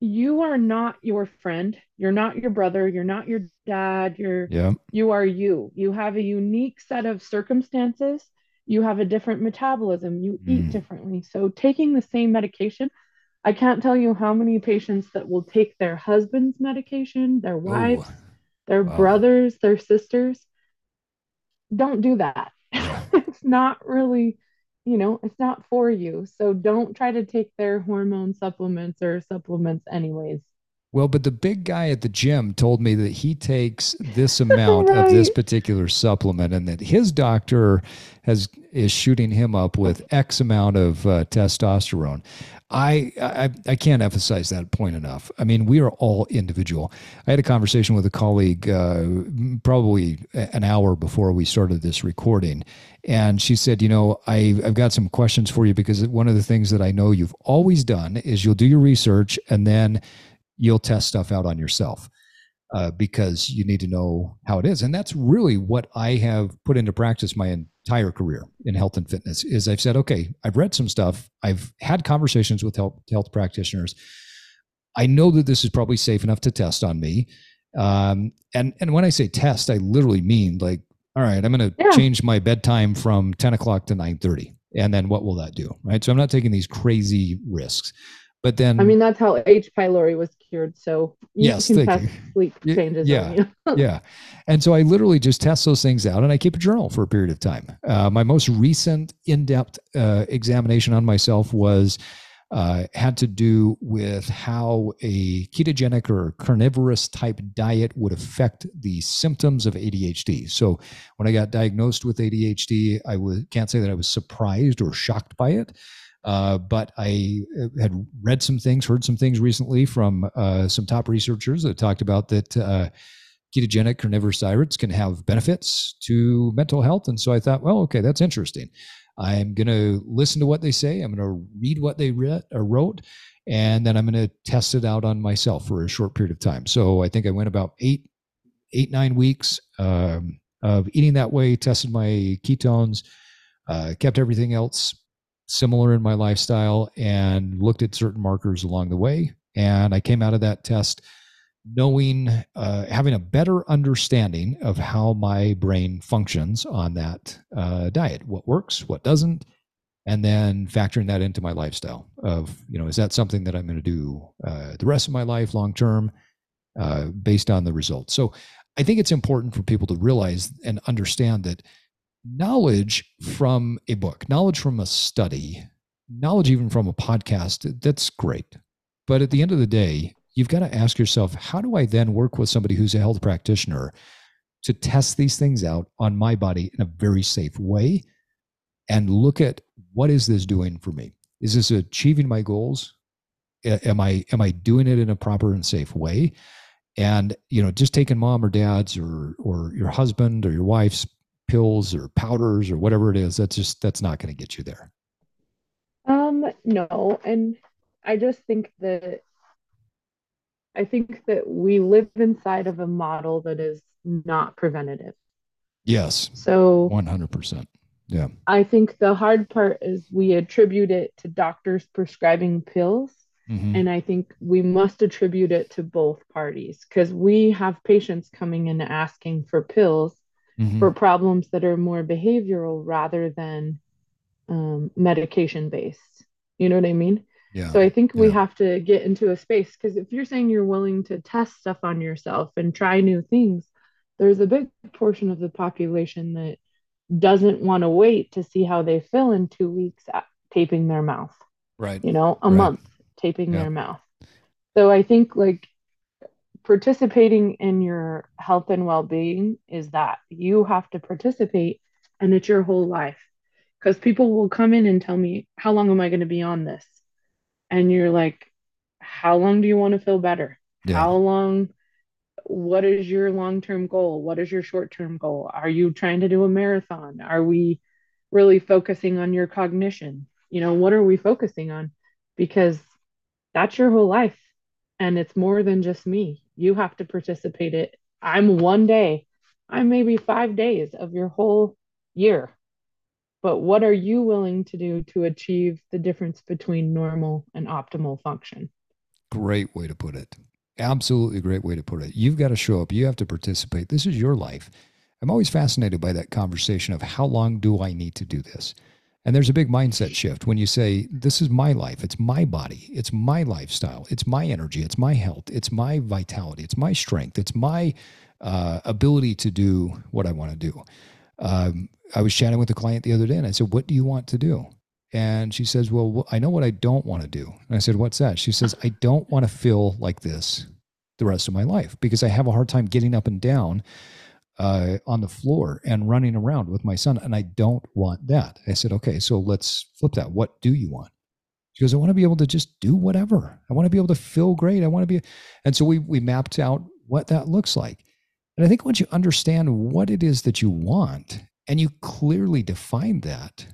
you are not your friend. You're not your brother. You're not your dad. You're, yeah. you are you. You have a unique set of circumstances. You have a different metabolism. You mm. eat differently. So taking the same medication, I can't tell you how many patients that will take their husband's medication, their wives, Ooh. their wow. brothers, their sisters. Don't do that. Yeah. (laughs) it's not really, you know, it's not for you. So don't try to take their hormone supplements or supplements, anyways. Well, but the big guy at the gym told me that he takes this (laughs) amount right. of this particular supplement, and that his doctor has is shooting him up with X amount of uh, testosterone. I, I I can't emphasize that point enough. I mean, we are all individual. I had a conversation with a colleague uh, probably an hour before we started this recording, and she said, "You know, I, I've got some questions for you because one of the things that I know you've always done is you'll do your research and then." You'll test stuff out on yourself uh, because you need to know how it is. And that's really what i have put into practice my entire career in health and fitness is i've said okay i've read some stuff. I've had conversations with health, health practitioners. I know that this is probably safe enough to test on me. Um, and and when i say test i literally mean like all right i'm going to yeah. change my bedtime from 10 o'clock to 9 30 and then what will that do? Right? So i'm not taking these crazy risks but then, I mean, that's how H. pylori was cured. So you yes, can test you. sleep changes. Yeah, (laughs) yeah. And so I literally just test those things out, and I keep a journal for a period of time. Uh, my most recent in-depth uh, examination on myself was uh, had to do with how a ketogenic or carnivorous type diet would affect the symptoms of ADHD. So when I got diagnosed with ADHD, I was, can't say that I was surprised or shocked by it. Uh, but I uh, had read some things, heard some things recently from uh, some top researchers that talked about that uh, ketogenic carnivorous diets can have benefits to mental health. And so I thought, well, okay, that's interesting. I'm going to listen to what they say. I'm going to read what they or uh, wrote, and then I'm going to test it out on myself for a short period of time. So I think I went about eight, eight, nine weeks um, of eating that way, tested my ketones, uh, kept everything else similar in my lifestyle and looked at certain markers along the way. And I came out of that test knowing, uh, having a better understanding of how my brain functions on that uh, diet, what works, what doesn't, and then factoring that into my lifestyle of, you know, is that something that I'm going to do uh, the rest of my life long term uh, based on the results? So I think it's important for people to realize and understand that knowledge hmm. from a book, knowledge from a study, knowledge even from a podcast, that's great. But at the end of the day, you've got to ask yourself, how do I then work with somebody who's a health practitioner to test these things out on my body in a very safe way and look at what is this doing for me? Is this achieving my goals? Am I am I doing it in a proper and safe way? And you know, just taking mom or dad's or or your husband or your wife's pills or powders or whatever it is that's just that's not going to get you there. Um no and i just think that i think that we live inside of a model that is not preventative. Yes. So 100% yeah. I think the hard part is we attribute it to doctors prescribing pills mm-hmm. and i think we must attribute it to both parties because we have patients coming in asking for pills mm-hmm. for problems that are more behavioral rather than um, medication based. You know what I mean? Yeah. So I think we Yeah. have to get into a space because if you're saying you're willing to test stuff on yourself and try new things, there's a big portion of the population that doesn't want to wait to see how they feel in two weeks at taping their mouth, Right. you know, a Right. month taping Yeah. their mouth. So I think like participating in your health and well-being is that you have to participate and it's your whole life. Because people will come in and tell me how long am i going to be on this? And you're like how long do you want to feel better? Yeah. how long what is your long-term goal? What is your short-term goal? Are you trying to do a marathon? Are we really focusing on your cognition? You know what are we focusing on? Because that's your whole life and it's more than just me you have to participate it i'm one day i'm maybe five days of your whole year but what are you willing to do to achieve the difference between normal and optimal function Great way to put it. Absolutely great way to put it. You've got to show up. You have to participate. This is your life. I'm always fascinated by that conversation of how long do I need to do this? And there's a big mindset shift when you say, This is my life. It's my body. It's my lifestyle. It's my energy. It's my health. It's my vitality. It's my strength. It's my uh, ability to do what I want to do. Um, I was chatting with a client the other day and I said, What do you want to do? And she says, Well, I know what I don't want to do. And I said, What's that? She says, I don't want to feel like this the rest of my life because I have a hard time getting up and down uh, on the floor and running around with my son. And I don't want that. I said, Okay, so let's flip that. What do you want? She goes, I want to be able to just do whatever. I want to be able to feel great. I want to be. And so we, we mapped out what that looks like. And I think once you understand what it is that you want and you clearly define that,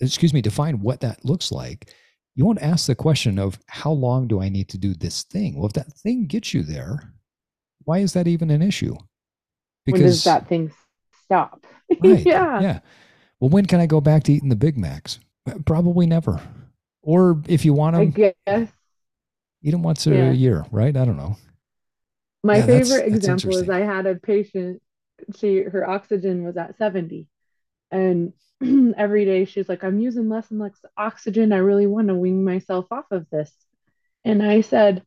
excuse me, define what that looks like, you won't ask the question of how long do I need to do this thing? Well, if that thing gets you there, why is that even an issue? When does that thing stop (laughs) right, yeah yeah. Well, when can I go back to eating the Big Macs? Uh, probably never. Or if you want i guess eat them once a year, right? I don't know. my Yeah, favorite that's example is i had a patient she her oxygen was at 70 and (clears throat) every day she's like i'm using less and less oxygen i really want to wing myself off of this and i said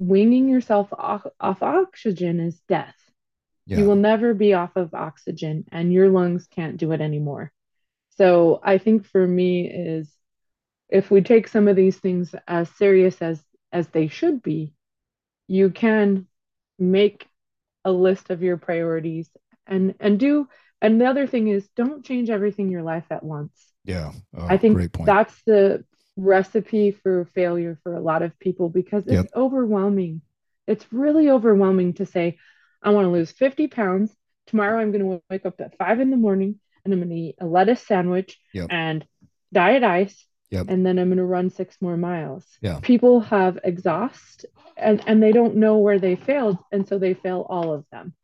"Winging yourself off, off oxygen is death Yeah. you will never be off of oxygen and your lungs can't do it anymore so i think for me is if we take some of these things as serious as as they should be you can make a list of your priorities and and do and the other thing is don't change everything in your life at once yeah. Oh, i think that's the recipe for failure for a lot of people because it's Yep. overwhelming it's really overwhelming to say i want to lose 50 pounds tomorrow i'm going to wake up at 5 in the morning and i'm going to eat a lettuce sandwich Yep. and diet ice Yep. and then i'm going to run six more miles Yeah. people have exhaust and and they don't know where they failed and so they fail all of them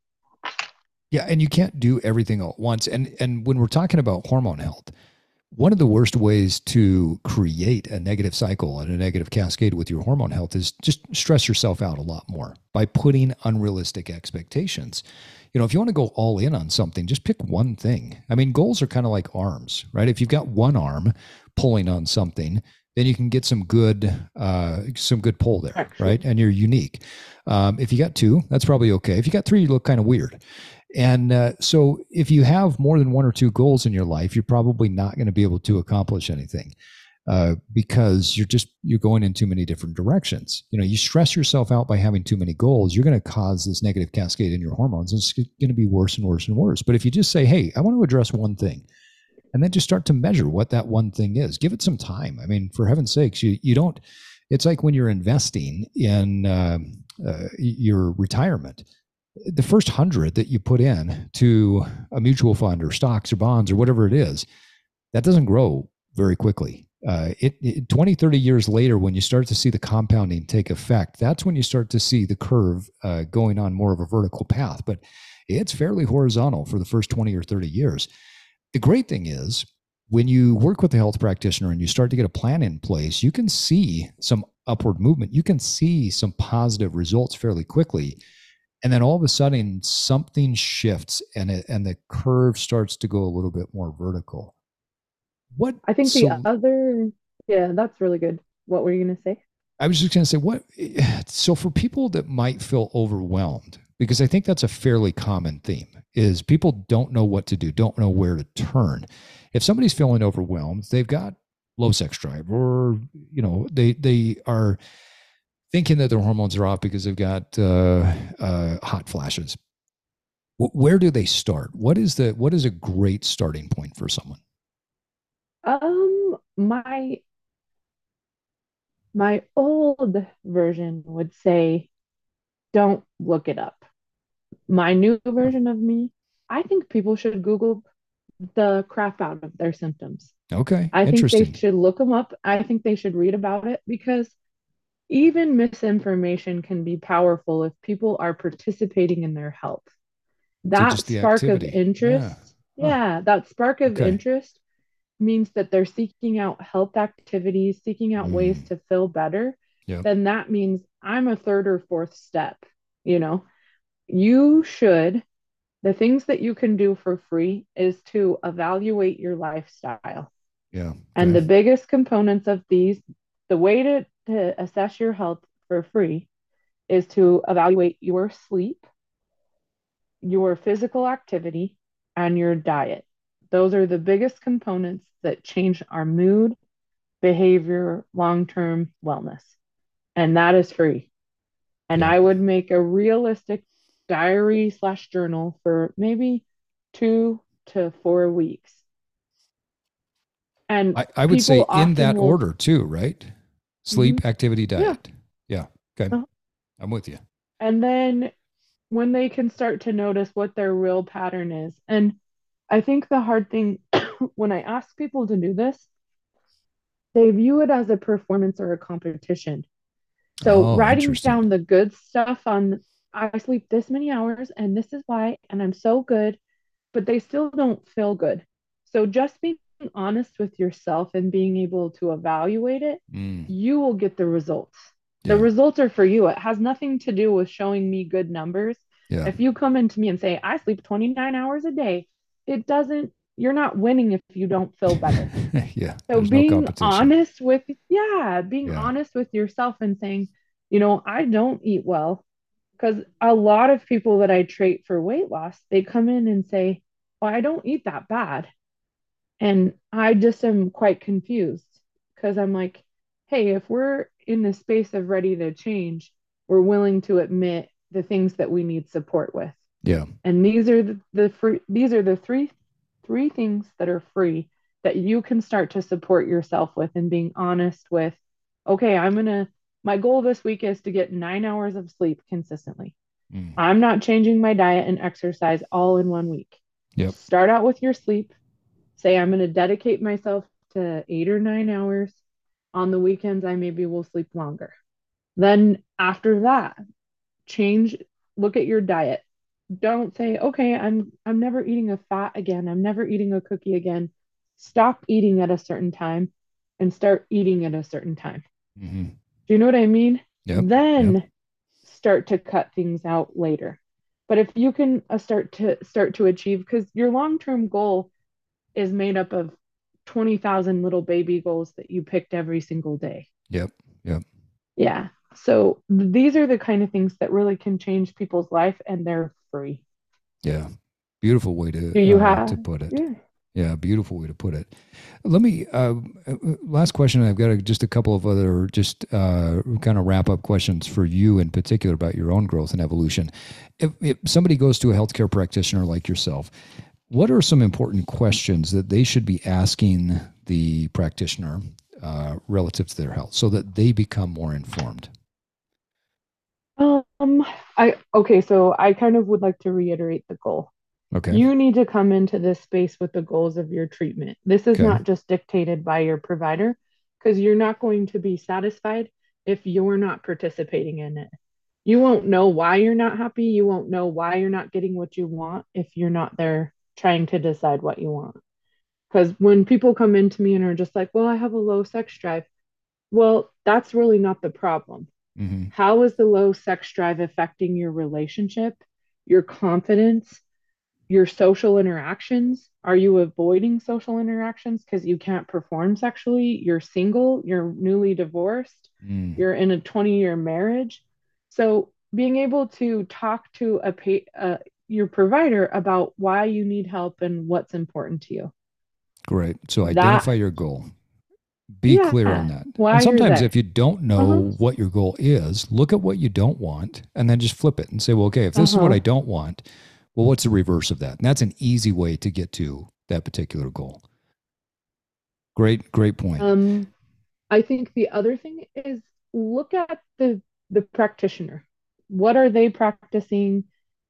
Yeah, and you can't do everything all at once. And and when we're talking about hormone health, one of the worst ways to create a negative cycle and a negative cascade with your hormone health is just stress yourself out a lot more by putting unrealistic expectations. You know, if you want to go all in on something, just pick one thing. I mean, goals are kind of like arms, right? If you've got one arm pulling on something, then you can get some good uh, some good pull there, right? And you're unique. Um, if you got two, that's probably okay. If you got three, you look kind of weird. And uh, so, if you have more than one or two goals in your life, you're probably not going to be able to accomplish anything uh, because you're just you're going in too many different directions. You know, you stress yourself out by having too many goals. You're going to cause this negative cascade in your hormones. And it's going to be worse and worse and worse. But if you just say, "Hey, I want to address one thing," and then just start to measure what that one thing is, give it some time. I mean, for heaven's sakes, you you don't. It's like when you're investing in um, uh, your retirement the first hundred that you put in to a mutual fund or stocks or bonds or whatever it is, that doesn't grow very quickly. Uh, it, it 20, 30 years later, when you start to see the compounding take effect, that's when you start to see the curve uh, going on more of a vertical path. But it's fairly horizontal for the first 20 or 30 years. The great thing is when you work with a health practitioner and you start to get a plan in place, you can see some upward movement. You can see some positive results fairly quickly and then all of a sudden something shifts and it and the curve starts to go a little bit more vertical what i think so- the other yeah that's really good what were you going to say? I was just going to say what. So for people that might feel overwhelmed, because I think that's a fairly common theme, is people don't know what to do, don't know where to turn. If somebody's feeling overwhelmed, they've got low sex drive, or you know, they they are thinking that their hormones are off because they've got uh, uh, hot flashes. Where do they start? What is the what is a great starting point for someone? Um, my my old version would say, don't look it up. My new version of me, I think people should Google the crap out of their symptoms. Okay. I think they should look them up. I think they should read about it because even misinformation can be powerful if people are participating in their health. That spark activity. of interest, yeah. yeah, that spark of okay. interest means that they're seeking out health activities, seeking out mm. ways to feel better, yep. then that means I'm a third or fourth step. You know, you should, the things that you can do for free is to evaluate your lifestyle. Yeah. And the biggest components of these, the way to, to assess your health for free is to evaluate your sleep, your physical activity, and your diet. Those are the biggest components that change our mood, behavior, long term wellness. And that is free. And yeah. I would make a realistic diary slash journal for maybe two to four weeks. And I, I would say in that will, order too, right? Sleep, mm-hmm. activity, diet. Yeah. yeah. Okay. Uh-huh. I'm with you. And then when they can start to notice what their real pattern is. And I think the hard thing (coughs) when I ask people to do this, they view it as a performance or a competition. So oh, writing down the good stuff on I sleep this many hours and this is why and I'm so good, but they still don't feel good. So just being honest with yourself and being able to evaluate it, mm. you will get the results. Yeah. The results are for you. It has nothing to do with showing me good numbers. Yeah. If you come into me and say, I sleep 29 hours a day, it doesn't you're not winning if you don't feel better. (laughs) yeah. So being no honest with yeah, being yeah. honest with yourself and saying, you know, I don't eat well because a lot of people that I treat for weight loss, they come in and say, "Well, I don't eat that bad." And I just am quite confused because I'm like, "Hey, if we're in the space of ready to change, we're willing to admit the things that we need support with." Yeah. And these are the, the free, these are the three three things that are free that you can start to support yourself with and being honest with, okay, I'm going to my goal this week is to get 9 hours of sleep consistently. Mm. I'm not changing my diet and exercise all in one week. Yep. Start out with your sleep. Say I'm going to dedicate myself to 8 or 9 hours. On the weekends I maybe will sleep longer. Then after that, change look at your diet don't say okay i'm i'm never eating a fat again i'm never eating a cookie again stop eating at a certain time and start eating at a certain time mm-hmm. do you know what i mean yep. then yep. start to cut things out later but if you can uh, start to start to achieve because your long-term goal is made up of 20,000 little baby goals that you picked every single day yep yep yeah so these are the kind of things that really can change people's life and they're free. Yeah. Beautiful way to, Do you uh, have, to put it. Yeah. Yeah, beautiful way to put it. Let me uh, uh last question. I've got a, just a couple of other just uh, kind of wrap up questions for you in particular about your own growth and evolution. If, if somebody goes to a healthcare practitioner like yourself, what are some important questions that they should be asking the practitioner uh, relative to their health so that they become more informed? Um, I okay, so I kind of would like to reiterate the goal. Okay. You need to come into this space with the goals of your treatment. This is okay. not just dictated by your provider because you're not going to be satisfied if you're not participating in it. You won't know why you're not happy. You won't know why you're not getting what you want if you're not there trying to decide what you want. Because when people come into me and are just like, well, I have a low sex drive, well, that's really not the problem. Mm-hmm. How is the low sex drive affecting your relationship, your confidence, your social interactions. Are you avoiding social interactions because you can't perform sexually? You're single, you're newly divorced, Mm, you're in a 20 year marriage. So, being able to talk to a pa- uh, your provider about why you need help and what's important to you. great. So That, identify your goal. Be clear on that. And why sometimes, if you don't Uh-huh. know what your goal is, look at what you don't want and then just flip it and say, well, okay, if this is what Uh-huh. I don't want, well, what's the reverse of that? And that's an easy way to get to that particular goal. Great, great point. Um, I think the other thing is look at the the practitioner. What are they practicing?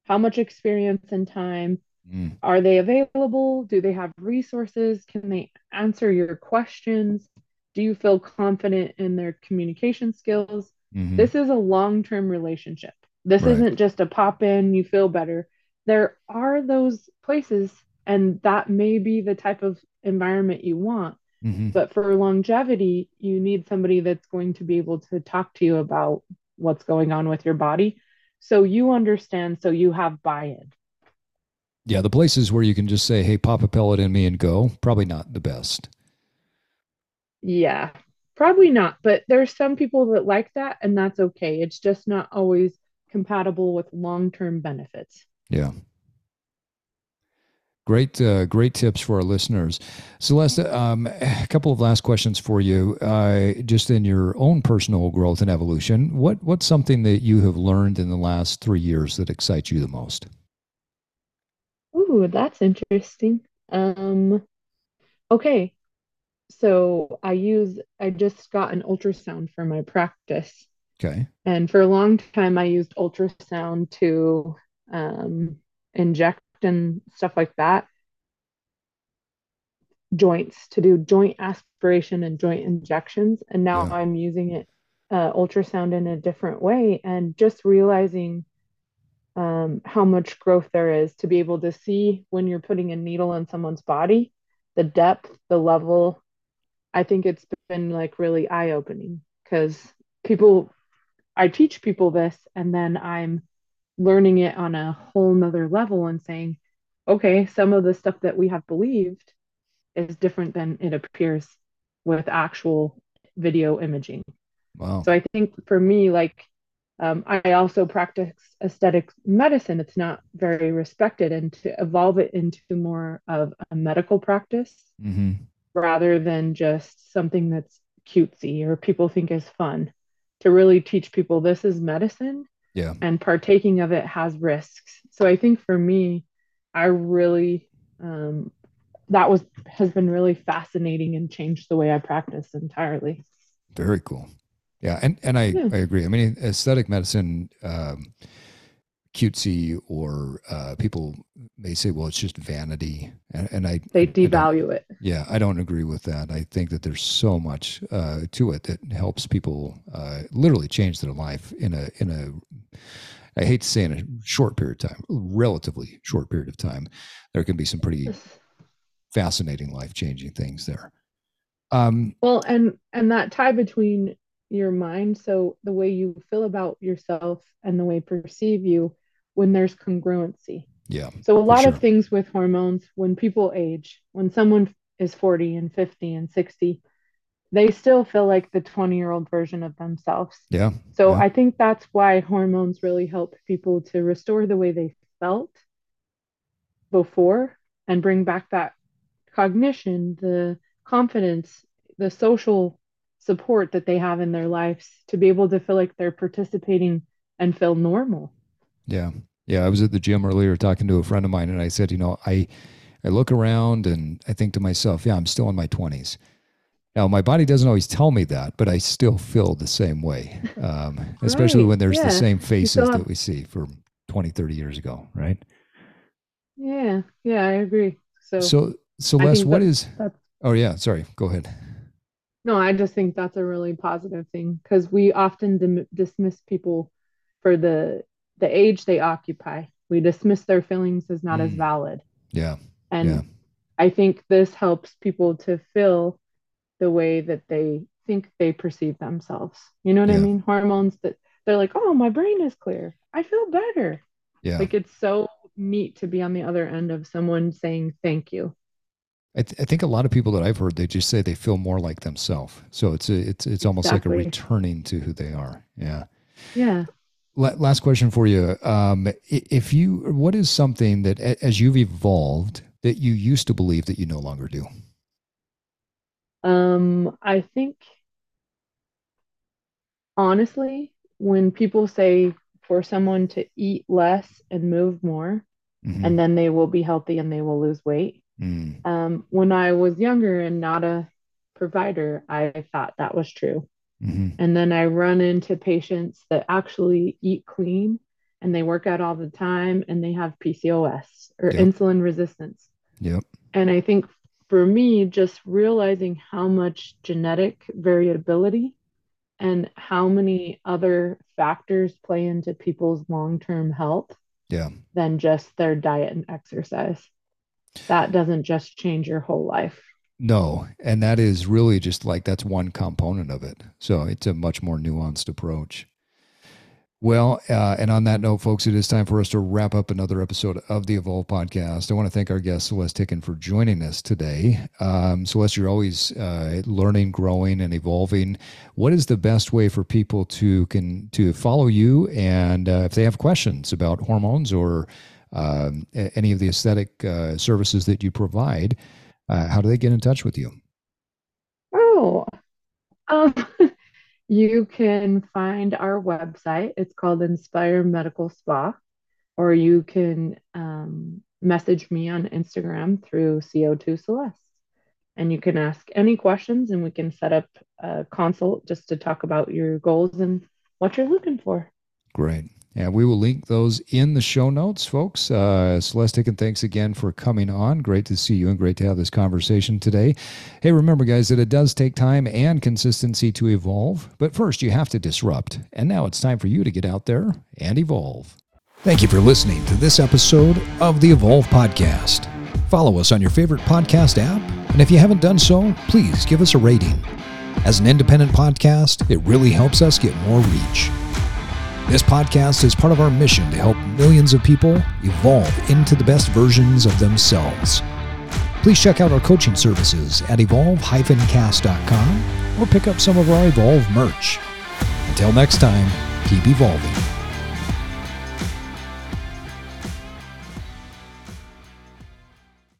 How much experience and time? Mm, Are they available? Do they have resources? Can they answer your questions? Do you feel confident in their communication skills? hmm This is a long-term relationship. This Right. isn't just a pop in, you feel better. There are those places, and that may be the type of environment you want hmm but for longevity, you need somebody that's going to be able to talk to you about what's going on with your body. So you understand, so you have buy in. Yeah, the places where you can just say, hey, pop a pellet in me and go, probably not the best. Yeah, probably not. But there's some people that like that, and that's okay. It's just not always compatible with long term benefits. Yeah. Great, uh, great tips for our listeners. Celeste, um, a couple of last questions for you. Uh, just in your own personal growth and evolution, what what's something that you have learned in the last three years that excites you the most? Ooh, that's interesting. Um, okay. So I use, I just got an ultrasound for my practice. Okay. And for a long time, I used ultrasound to um, inject and stuff like that, joints to do joint aspiration and joint injections. And now Yeah. I'm using it, uh, ultrasound in a different way and just realizing um, how much growth there is to be able to see when you're putting a needle in someone's body, the depth, the level. I think it's been like really eye opening because people I teach people this and then I'm learning it on a whole nother level and saying, okay, some of the stuff that we have believed is different than it appears with actual video imaging. Wow. So I think for me, like, um, I also practice aesthetic medicine. It's not very respected, and to evolve it into more of a medical practice hmm rather than just something that's cutesy or people think is fun, to really teach people this is medicine Yeah. and partaking of it has risks. So I think for me, I really um, that was has been really fascinating and changed the way I practice entirely. Very cool. Yeah, and and I Yeah, I agree. I mean, aesthetic medicine, um, cutesy, or uh, people may say, well, it's just vanity, and, and I they I devalue it. Yeah, I don't agree with that. I think that there's so much uh, to it that helps people uh, literally change their life in a in a. I hate to say in a short period of time, relatively short period of time. There can be some pretty fascinating life changing things there. Um, Well, and and that tie between your mind, so the way you feel about yourself and the way perceive you when there's congruency. yeah, So a lot of things with hormones, when people age, when someone is 40 and 50 and 60, they still feel like the 20-year-old version of themselves. Yeah, So yeah, I think that's why hormones really help people to restore the way they felt before and bring back that cognition, the confidence, the social support that they have in their lives to be able to feel like they're participating and feel normal. Yeah, yeah. I was at the gym earlier talking to a friend of mine, and I said, you know, I I look around and I think to myself, yeah, I'm still in my 20s. Now, my body doesn't always tell me that, but I still feel the same way, um, (laughs) especially when there's the same faces that we see from 20, 30 years ago, right? yeah, yeah, I agree. So So, Celeste, think what that is, oh, yeah, sorry, go ahead. no, I just think that's a really positive thing because we often dim dismiss people for the the age they occupy. We dismiss their feelings as not as Mm, valid. yeah, yeah, And I think this helps people to feel the way that they think they perceive themselves. You know what I mean? Hormones that they're like, oh, my brain is clear. I feel better. yeah, Like it's so neat to be on the other end of someone saying thank you. I, th- I think a lot of people that I've heard they just say they feel more like themselves. So it's a, it's it's almost like a returning to who they are. Yeah. Yeah. Last question for you. Um, if you, what is something that as you've evolved that you used to believe that you no longer do? Um, I think honestly, when people say for someone to eat less and move more, mm-hmm. and then they will be healthy and they will lose weight. Mm. Um, when I was younger and not a provider, I thought that was true. Mm-hmm. And then I run into patients that actually eat clean and they work out all the time and they have PCOS or yep. insulin resistance. Yep. And I think for me, just realizing how much genetic variability and how many other factors play into people's long term health yeah. than just their diet and exercise. That doesn't just change your whole life. No, and that is really just like that's one component of it. So it's a much more nuanced approach. Well, uh, and on that note, folks, it is time for us to wrap up another episode of the Evolve podcast. I want to thank our guest, Celeste Hicken, for joining us today. Um, Celeste, you're always uh, learning, growing, and evolving. What is the best way for people to can to follow you? And uh, if they have questions about hormones or um, any of the aesthetic uh, services that you provide, uh, how do they get in touch with you? Oh, um, (laughs) you can find our website. It's called Inspire Medical Spa, or you can um, message me on Instagram through CO2 Celeste. And you can ask any questions, and we can set up a consult just to talk about your goals and what you're looking for. Great. And we will link those in the show notes, folks. Uh, Celeste Hicken, thanks again for coming on. Great to see you and great to have this conversation today. Hey, remember, guys, that it does take time and consistency to evolve, but first you have to disrupt. And now it's time for you to get out there and evolve. Thank you for listening to this episode of the Evolve Podcast. Follow us on your favorite podcast app, and if you haven't done so, please give us a rating. As an independent podcast, it really helps us get more reach. This podcast is part of our mission to help millions of people evolve into the best versions of themselves. Please check out our coaching services at evolve-cast.com or pick up some of our Evolve merch. Until next time, keep evolving.